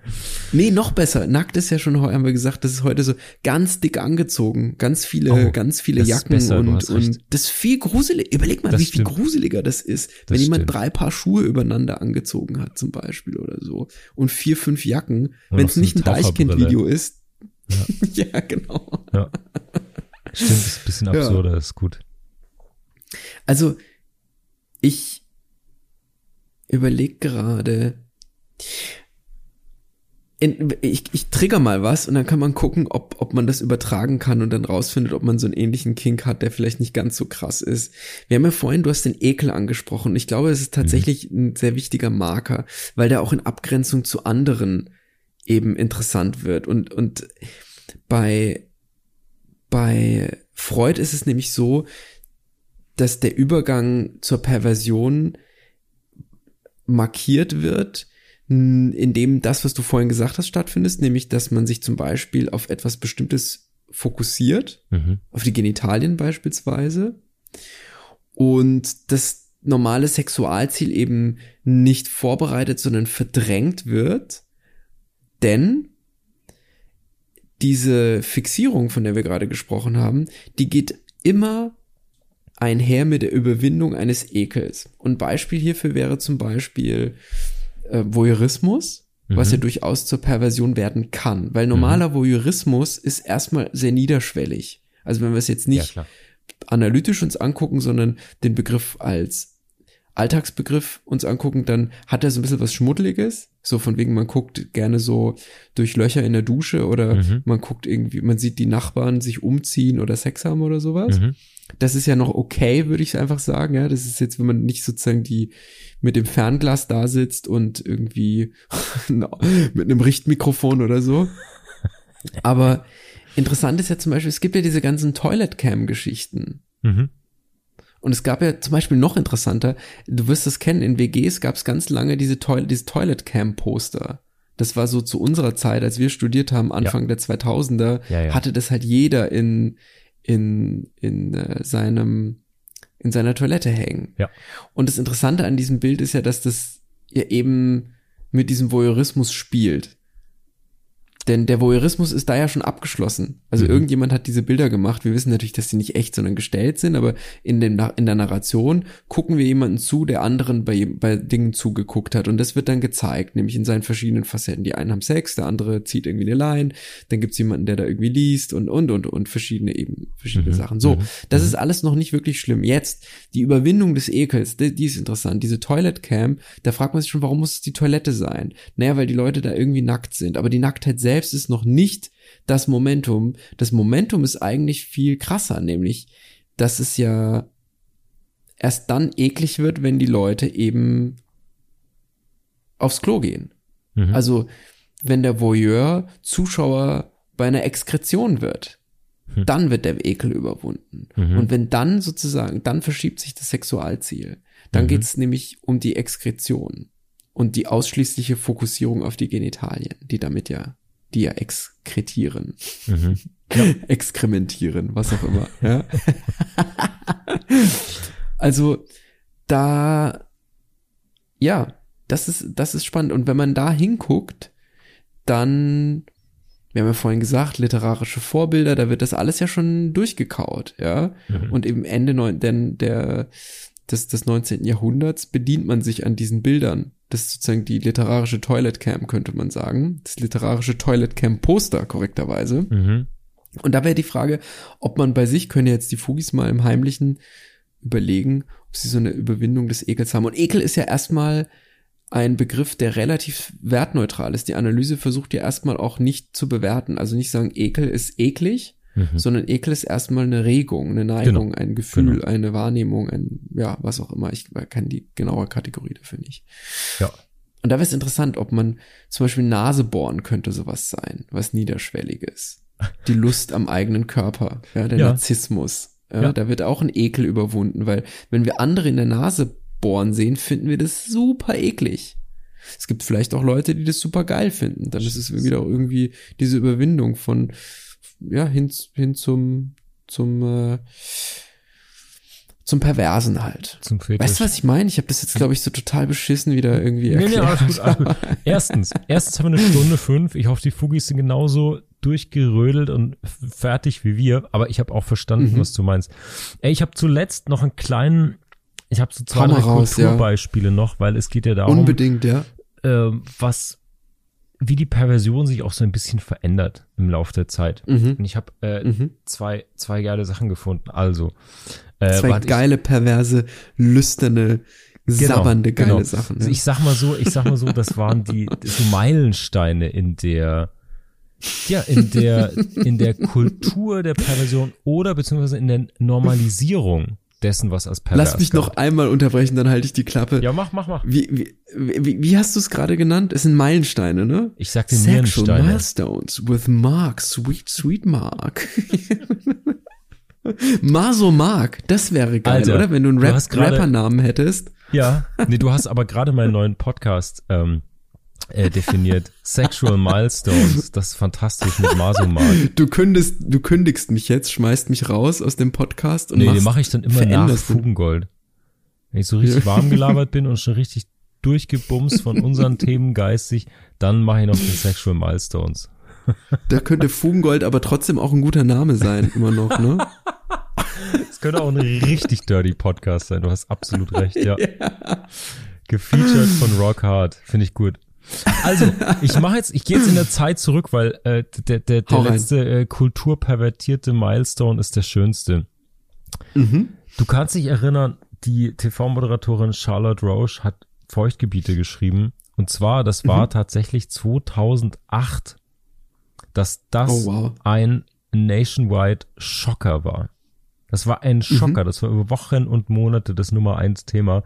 Nee, noch besser. Nackt ist ja schon, haben wir gesagt, das ist heute so ganz dick angezogen. Ganz viele, oh, ganz viele Jacken besser, und, und das ist viel gruseliger. Überleg mal, das wie stimmt. viel gruseliger das ist, das wenn jemand stimmt. drei Paar Schuhe übereinander angezogen hat, zum Beispiel oder so. Und vier, fünf Jacken. Wenn es nicht ein Deichkind-Video ist. Ja. (laughs) ja, genau. Ja. Stimmt, ist ein bisschen absurder, ja. ist gut. Also, ich überleg gerade, in, ich, ich trigger mal was und dann kann man gucken, ob, ob man das übertragen kann und dann rausfindet, ob man so einen ähnlichen Kink hat, der vielleicht nicht ganz so krass ist. Wir haben ja vorhin, du hast den Ekel angesprochen. Ich glaube, es ist tatsächlich mhm. ein sehr wichtiger Marker, weil der auch in Abgrenzung zu anderen eben interessant wird. Und, und bei, bei Freud ist es nämlich so, dass der Übergang zur Perversion markiert wird, in dem das, was du vorhin gesagt hast, stattfindet, nämlich, dass man sich zum Beispiel auf etwas Bestimmtes fokussiert, mhm. auf die Genitalien beispielsweise, und das normale Sexualziel eben nicht vorbereitet, sondern verdrängt wird, denn diese Fixierung, von der wir gerade gesprochen haben, die geht immer einher mit der Überwindung eines Ekels. Und Beispiel hierfür wäre zum Beispiel äh, Voyeurismus, mhm. was ja durchaus zur Perversion werden kann. Weil normaler mhm. Voyeurismus ist erstmal sehr niederschwellig. Also wenn wir es jetzt nicht ja, analytisch uns angucken, sondern den Begriff als Alltagsbegriff uns angucken, dann hat er so ein bisschen was Schmuddeliges. So von wegen, man guckt gerne so durch Löcher in der Dusche oder Mhm. man guckt irgendwie, man sieht die Nachbarn sich umziehen oder Sex haben oder sowas. Mhm. Das ist ja noch okay, würde ich einfach sagen. Ja, das ist jetzt, wenn man nicht sozusagen die mit dem Fernglas da sitzt und irgendwie (laughs) mit einem Richtmikrofon oder so. Aber interessant ist ja zum Beispiel, es gibt ja diese ganzen Toilet Cam Geschichten. Mhm. Und es gab ja zum Beispiel noch interessanter, du wirst es kennen, in WGs gab es ganz lange diese Toil diese Toilet Cam Poster. Das war so zu unserer Zeit, als wir studiert haben, Anfang der 2000er, Ja, ja. hatte das halt jeder in, in, in äh, seinem, in seiner Toilette hängen. Ja. Und das Interessante an diesem Bild ist ja, dass das ja eben mit diesem Voyeurismus spielt. Denn der Voyeurismus ist da ja schon abgeschlossen. Also Mhm. irgendjemand hat diese Bilder gemacht. Wir wissen natürlich, dass sie nicht echt, sondern gestellt sind, aber in, dem, in der Narration gucken wir jemanden zu, der anderen bei, bei Dingen zugeguckt hat. Und das wird dann gezeigt, nämlich in seinen verschiedenen Facetten. Die einen haben Sex, der andere zieht irgendwie eine Line, dann gibt's jemanden, der da irgendwie liest und, und, und, und verschiedene eben, verschiedene Mhm. Sachen. So, Mhm. das ist alles noch nicht wirklich schlimm. Jetzt, die Überwindung des Ekels, die, die ist interessant. Diese Toilet Cam, da fragt man sich schon, warum muss es die Toilette sein? Naja, weil die Leute da irgendwie nackt sind. Aber die Nacktheit selbst ist noch nicht das Momentum. Das Momentum ist eigentlich viel krasser, nämlich, dass es ja erst dann eklig wird, wenn die Leute eben aufs Klo gehen. Mhm. Also, wenn der Voyeur Zuschauer bei einer Exkretion wird, Hm. dann wird der Ekel überwunden. Mhm. Und wenn dann sozusagen, dann verschiebt sich das Sexualziel. Dann Mhm. geht es nämlich um die Exkretion und die ausschließliche Fokussierung auf die Genitalien, die damit ja, die ja exkretieren, Mhm. (laughs) exkrementieren, was auch immer. ja? (laughs) also da, ja, das ist, das ist spannend. Und wenn man da hinguckt, dann, wir haben ja vorhin gesagt, literarische Vorbilder, da wird das alles ja schon durchgekaut, ja. Mhm. Und eben Ende neun, denn der, des, des 19. Jahrhunderts bedient man sich an diesen Bildern. Das ist sozusagen die literarische Toilet Cam, könnte man sagen. Das literarische Toilet Cam Poster, korrekterweise. Mhm. Und da wäre die Frage, ob man bei sich, können jetzt die Fugis mal im Heimlichen überlegen, ob sie so eine Überwindung des Ekels haben. Und Ekel ist ja erstmal ein Begriff, der relativ wertneutral ist. Die Analyse versucht ja erstmal auch nicht zu bewerten. Also nicht sagen, Ekel ist eklig, Mhm. sondern Ekel ist erstmal eine Regung, eine Neigung, Genau. ein Gefühl, Genau. eine Wahrnehmung, ein, ja, was auch immer. Ich kann die genaue Kategorie dafür nicht. Ja. Und da wäre es interessant, ob man zum Beispiel Nase bohren könnte sowas sein, was Niederschwelliges. Die Lust am eigenen Körper, ja, der Ja. Narzissmus. Ja, Ja. Da wird auch ein Ekel überwunden, weil wenn wir andere in der Nase bohren sehen, finden wir das super eklig. Es gibt vielleicht auch Leute, die das super geil finden. Dann ist es wieder irgendwie diese Überwindung von, ja, hin, hin zum, zum, äh, zum Perversen halt. Zum Fetisch. Weißt du, was ich meine? Ich habe das jetzt, glaube ich, so total beschissen wieder irgendwie Nee, nee, erklärt. alles gut, alles gut. Erstens, erstens haben wir eine Stunde fünf. Ich hoffe, die Fugis sind genauso durchgerödelt und fertig wie wir. Aber ich habe auch verstanden, Mhm. was du meinst. Ey, ich habe zuletzt noch einen kleinen, ich habe so zwei, drei raus, ja. Kulturbeispiele noch, weil es geht ja darum, Unbedingt, ja. ähm, was, wie die Perversion sich auch so ein bisschen verändert im Laufe der Zeit. Mhm. Und ich habe äh, Mhm. zwei, zwei geile Sachen gefunden. Also, äh, Zwei warte, ich- geile, perverse, lüsterne, sabbernde, geile genau. Sachen. Also Ja. ich sag mal so, ich sag mal so, das waren die so Meilensteine in der ja, in der in der Kultur der Perversion oder beziehungsweise in der Normalisierung dessen, was als pervers Lass mich galt. noch einmal unterbrechen, dann halte ich die Klappe. Ja, mach, mach, mach. Wie, wie, wie, wie hast du es gerade genannt? Es sind Meilensteine, ne? Ich sagte Sexual. Milestones with Mark, sweet, sweet Mark. (laughs) Maso Mark, das wäre geil, Alter, oder? Wenn du einen Rap Rappernamen hättest. Ja, nee, du hast aber gerade meinen neuen Podcast ähm, äh, definiert. Sexual Milestones. Das ist fantastisch mit Masomark. Du kündigst, du kündigst mich jetzt, schmeißt mich raus aus dem Podcast und Nee, den mache ich dann immer nach. Fugengold. Wenn ich so richtig Ja. warm gelabert (laughs) bin und schon richtig durchgebumst von unseren Themen geistig, dann mache ich noch den Sexual Milestones. Da könnte Fugengold aber trotzdem auch ein guter Name sein, immer noch, ne? Das könnte auch ein richtig dirty Podcast sein. Du hast absolut recht, ja. (laughs) Gefeatured von Rock Hard. Finde ich gut. Also, ich mache jetzt, ich gehe jetzt in der Zeit zurück, weil äh, der, der, der letzte äh, kulturpervertierte Milestone ist der schönste. Mhm. Du kannst dich erinnern, die TV-Moderatorin Charlotte Roche hat Feuchtgebiete geschrieben. Und zwar, das war Mhm. tatsächlich 2008, dass das Oh, wow. ein nationwide Schocker war. Das war ein Schocker. Das war über Wochen und Monate das Nummer eins Thema.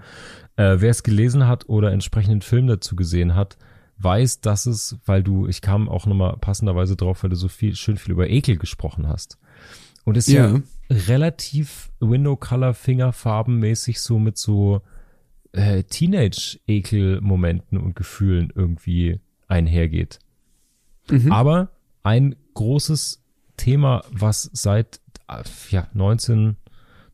Äh, wer es gelesen hat oder entsprechenden Film dazu gesehen hat, weiß, dass es, weil du, ich kam auch nochmal passenderweise drauf, weil du so viel, schön viel über Ekel gesprochen hast. Und es ja, Ja. relativ Window Color Fingerfarbenmäßig so mit so äh, Teenage-Ekel-Momenten und Gefühlen irgendwie einhergeht. Mhm. Aber ein großes Thema, was seit äh, ja, 19,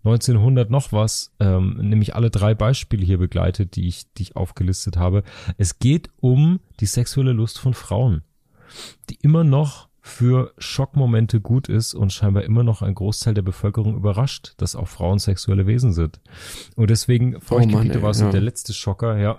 1900 noch was, ähm, nämlich alle drei Beispiele hier begleitet, die ich, die ich aufgelistet habe. Es geht um die sexuelle Lust von Frauen, die immer noch für Schockmomente gut ist und scheinbar immer noch ein Großteil der Bevölkerung überrascht, dass auch Frauen sexuelle Wesen sind. Und deswegen, Feuchtgebiete ey, war so ja. der letzte Schocker, ja.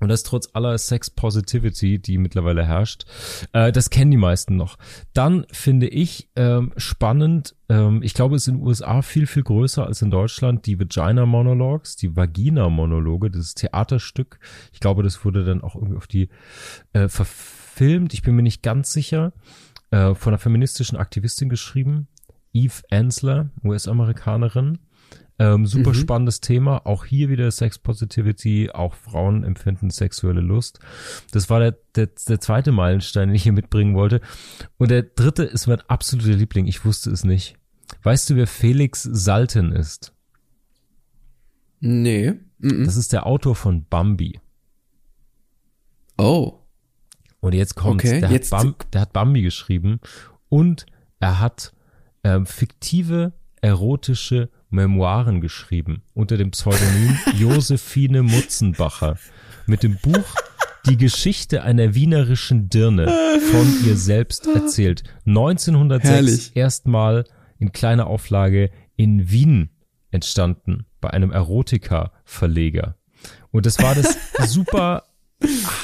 Und das trotz aller Sex Positivity, die mittlerweile herrscht. Äh, das kennen die meisten noch. Dann finde ich ähm, spannend, ähm, ich glaube, es ist in den USA viel, viel größer als in Deutschland, die Vagina Monologues, die Vagina Monologe, dieses Theaterstück. Ich glaube, das wurde dann auch irgendwie auf die äh, verfilmt. Ich bin mir nicht ganz sicher. Äh, von einer feministischen Aktivistin geschrieben. Eve Ensler, US-Amerikanerin. Ähm, super Mhm. spannendes Thema. Auch hier wieder Sex Positivity. Auch Frauen empfinden sexuelle Lust. Das war der, der, der zweite Meilenstein, den ich hier mitbringen wollte. Und der dritte ist mein absoluter Liebling. Ich wusste es nicht. Weißt du, wer Felix Salten ist? Nee. Mhm. Das ist der Autor von Bambi. Oh. Und jetzt kommt, Okay, der, jetzt- hat Bam, der hat Bambi geschrieben und er hat ähm, fiktive erotische Memoiren geschrieben unter dem Pseudonym (laughs) Josephine Mutzenbacher mit dem Buch Die Geschichte einer wienerischen Dirne von ihr selbst erzählt. 1906 Herrlich. erstmal in kleiner Auflage in Wien entstanden bei einem Erotika-Verleger. Und das war das (laughs) super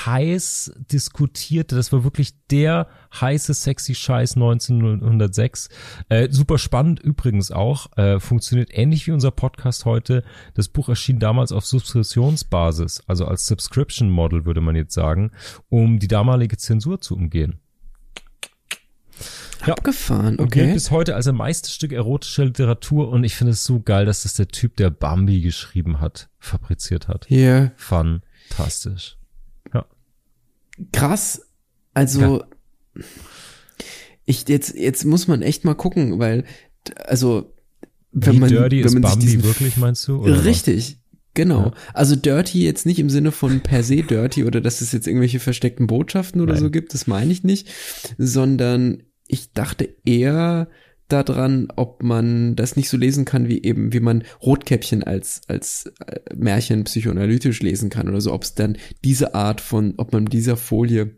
heiß diskutierte, das war wirklich der heiße sexy Scheiß 1906. Äh, super spannend übrigens auch, äh, funktioniert ähnlich wie unser Podcast heute. Das Buch erschien damals auf Subskriptionsbasis, also als Subscription Model würde man jetzt sagen, um die damalige Zensur zu umgehen. Ja. Abgefahren, Und okay. bis heute als ein Meisterstück erotischer Literatur und ich finde es so geil, dass das der Typ, der Bambi geschrieben hat, fabriziert hat. Hier. Fantastisch. Krass. Also, ich, jetzt, jetzt muss man echt mal gucken, weil, also, wenn Wie man, dirty wenn ist man sich Bambi wirklich, meinst du? oder was? Richtig. Genau. Ja. Also dirty jetzt nicht im Sinne von per se dirty oder dass es jetzt irgendwelche versteckten Botschaften oder Nein. so gibt, das meine ich nicht, sondern ich dachte eher daran, ob man das nicht so lesen kann, wie eben, wie man Rotkäppchen als, als äh, Märchen psychoanalytisch lesen kann oder so, ob es dann diese Art von, ob man dieser Folie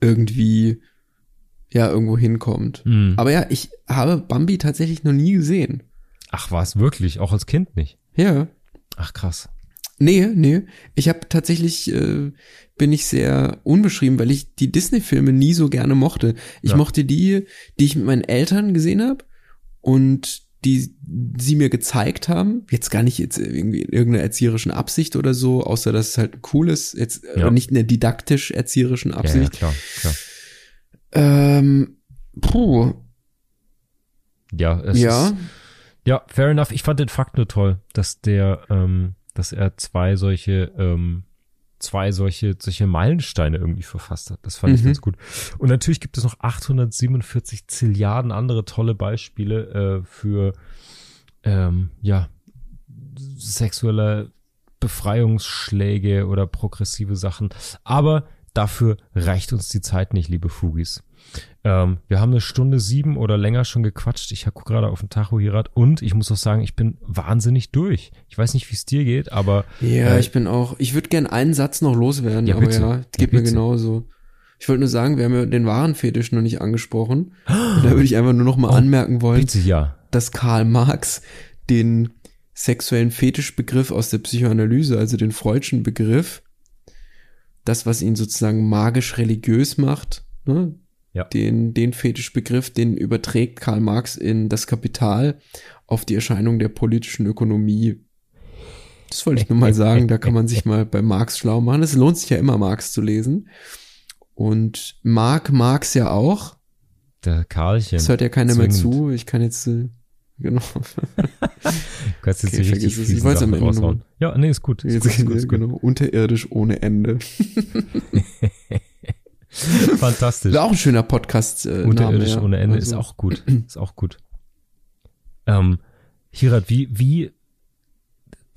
irgendwie ja irgendwo hinkommt. Hm. Aber ja, ich habe Bambi tatsächlich noch nie gesehen. Ach, war es wirklich? Auch als Kind nicht? Ja. Ach, krass. Nee, nee. Ich habe tatsächlich, äh, bin ich sehr unbeschrieben, weil ich die Disney-Filme nie so gerne mochte. Ich Ja. mochte die, die ich mit meinen Eltern gesehen habe und die sie mir gezeigt haben. Jetzt gar nicht jetzt irgendwie in irgendeiner erzieherischen Absicht oder so, außer dass es halt cool ist, jetzt Ja. äh, nicht in der didaktisch erzieherischen Ja, ja, Absicht. klar, klar. Ähm, puh, Ja, es ja. Ist, ja, fair enough. Ich fand den Fakt nur toll, dass der, ähm, dass er zwei solche, ähm, zwei solche, solche Meilensteine irgendwie verfasst hat. Das fand ich Mhm. ganz gut. Und natürlich gibt es noch 847 Zilliarden andere tolle Beispiele äh, für, ähm, ja, sexuelle Befreiungsschläge oder progressive Sachen. Aber dafür reicht uns die Zeit nicht, liebe Fugis. Ähm, wir haben eine Stunde sieben oder länger schon gequatscht. Ich gucke gerade auf den Tacho hier und ich muss auch sagen, ich bin wahnsinnig durch. Ich weiß nicht, wie es dir geht, aber Ja, Äh, ich bin auch, ich würde gern einen Satz noch loswerden, Ja, aber bitte. ja, Ja, geht mir bitte. genauso. Ich wollte nur sagen, wir haben ja den Warenfetisch noch nicht angesprochen. (gasps) Und da würde ich einfach nur noch mal Oh, anmerken wollen, bitte ja. dass Karl Marx den sexuellen Fetischbegriff aus der Psychoanalyse, also den Freudschen Begriff, das, was ihn sozusagen magisch-religiös macht, ne? Ja. den, den Fetischbegriff, den überträgt Karl Marx in das Kapital auf die Erscheinung der politischen Ökonomie. Das wollte ich nur mal sagen. Da kann man sich mal bei Marx schlau machen. Es lohnt sich ja immer, Marx zu lesen. Und Mark mag's ja auch. Der Karlchen. Es hört ja keiner mehr zu. Ich kann jetzt, äh, genau. (laughs) Kannst jetzt Okay, die richtig Ich wollt's am Ende Ja, nee, ist gut. Ist Jetzt, gut, ist gut, ist (laughs) gut. genau, unterirdisch ohne Ende. (laughs) (laughs) Fantastisch. Ist auch ein schöner Podcast. Äh, Unterirdisch ohne Ende ist Also, auch gut. (clears throat) Ist auch gut. Ähm, Hirat, wie, wie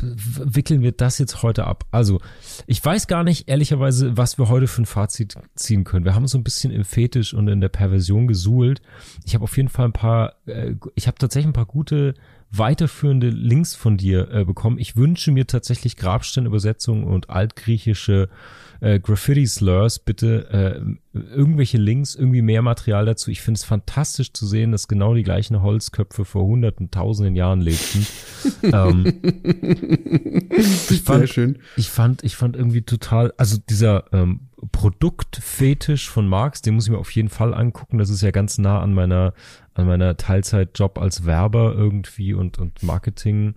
wickeln wir das jetzt heute ab? Also, ich weiß gar nicht, ehrlicherweise, was wir heute für ein Fazit ziehen können. Wir haben so ein bisschen im Fetisch und in der Perversion gesuhlt. Ich habe auf jeden Fall ein paar, äh, ich habe tatsächlich ein paar gute weiterführende Links von dir äh, bekommen. Ich wünsche mir tatsächlich Grabsteinübersetzungen und altgriechische äh, Graffiti-Slurs, bitte äh, irgendwelche Links, irgendwie mehr Material dazu. Ich finde es fantastisch zu sehen, dass genau die gleichen Holzköpfe vor hunderten, tausenden Jahren lebten. (laughs) ähm, ich Sehr fand, schön. ich fand, ich fand irgendwie total, also dieser ähm, Produktfetisch von Marx, den muss ich mir auf jeden Fall angucken. Das ist ja ganz nah an meiner, an meiner Teilzeitjob als Werber irgendwie und, und Marketing,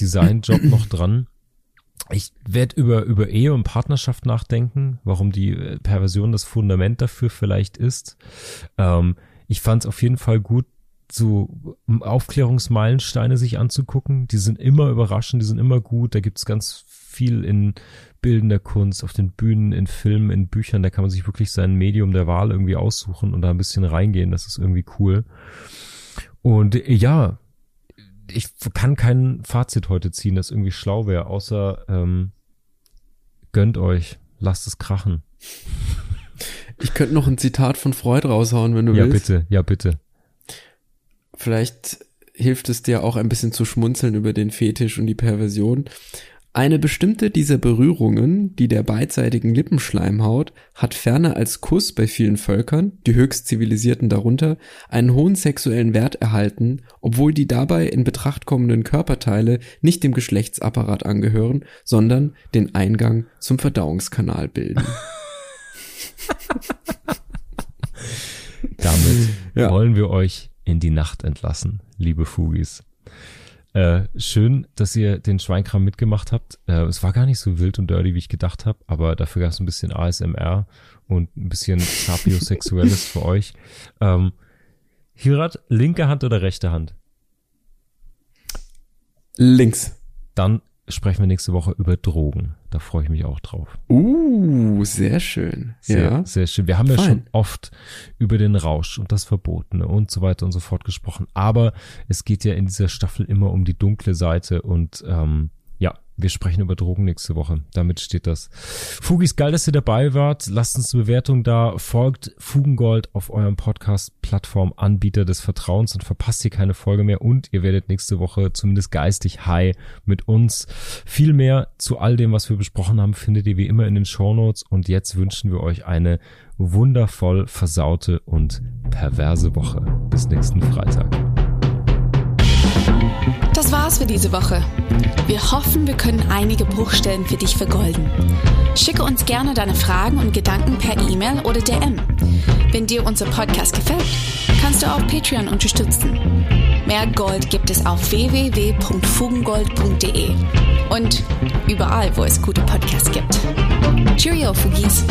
Designjob noch dran. Ich werde über, über Ehe und Partnerschaft nachdenken, warum die äh, Perversion das Fundament dafür vielleicht ist. Ähm, ich fand es auf jeden Fall gut, so Aufklärungsmeilensteine sich anzugucken. Die sind immer überraschend, die sind immer gut. Da gibt's ganz viel in bildender Kunst, auf den Bühnen, in Filmen, in Büchern. Da kann man sich wirklich sein Medium der Wahl irgendwie aussuchen und da ein bisschen reingehen. Das ist irgendwie cool. Und äh, ja, ich kann kein Fazit heute ziehen, das irgendwie schlau wäre, außer ähm, gönnt euch, lasst es krachen. Ich könnte noch ein Zitat von Freud raushauen, wenn du Ja, willst. bitte, ja, bitte. Vielleicht hilft es dir auch ein bisschen zu schmunzeln über den Fetisch und die Perversion. Eine bestimmte dieser Berührungen, die der beidseitigen Lippenschleimhaut, hat ferner als Kuss bei vielen Völkern, die höchst zivilisierten darunter, einen hohen sexuellen Wert erhalten, obwohl die dabei in Betracht kommenden Körperteile nicht dem Geschlechtsapparat angehören, sondern den Eingang zum Verdauungskanal bilden. Damit Ja. wollen wir euch in die Nacht entlassen, liebe Fugis. Äh, schön, dass ihr den Schweinkram mitgemacht habt. Äh, es war gar nicht so wild und dirty, wie ich gedacht habe, aber dafür gab es ein bisschen ASMR und ein bisschen Sapiosexuelles für euch. Ähm, Hirat, linke Hand oder rechte Hand? Links. Dann sprechen wir nächste Woche über Drogen. Da freue ich mich auch drauf. Uh, sehr schön. Sehr, ja. sehr schön. Wir haben ja Fein. schon oft über den Rausch und das Verbotene und so weiter und so fort gesprochen. Aber es geht ja in dieser Staffel immer um die dunkle Seite und ähm, ja, wir sprechen über Drogen nächste Woche. Damit steht das. Fugis, geil, dass ihr dabei wart. Lasst uns eine Bewertung da. Folgt Fugengold auf eurem Podcast-Plattform Anbieter des Vertrauens und verpasst hier keine Folge mehr. Und ihr werdet nächste Woche zumindest geistig high mit uns. Viel mehr zu all dem, was wir besprochen haben, findet ihr wie immer in den Shownotes. Und jetzt wünschen wir euch eine wundervoll versaute und perverse Woche. Bis nächsten Freitag. Das war's für diese Woche. Wir hoffen, wir können einige Bruchstellen für dich vergolden. Schicke uns gerne deine Fragen und Gedanken per E-Mail oder DM. Wenn dir unser Podcast gefällt, kannst du auch Patreon unterstützen. Mehr Gold gibt es auf www.fugengold.de und überall, wo es gute Podcasts gibt. Cheerio, Fugis!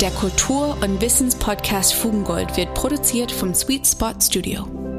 Der Kultur- und Wissenspodcast Fugengold wird produziert vom Sweet Spot Studio.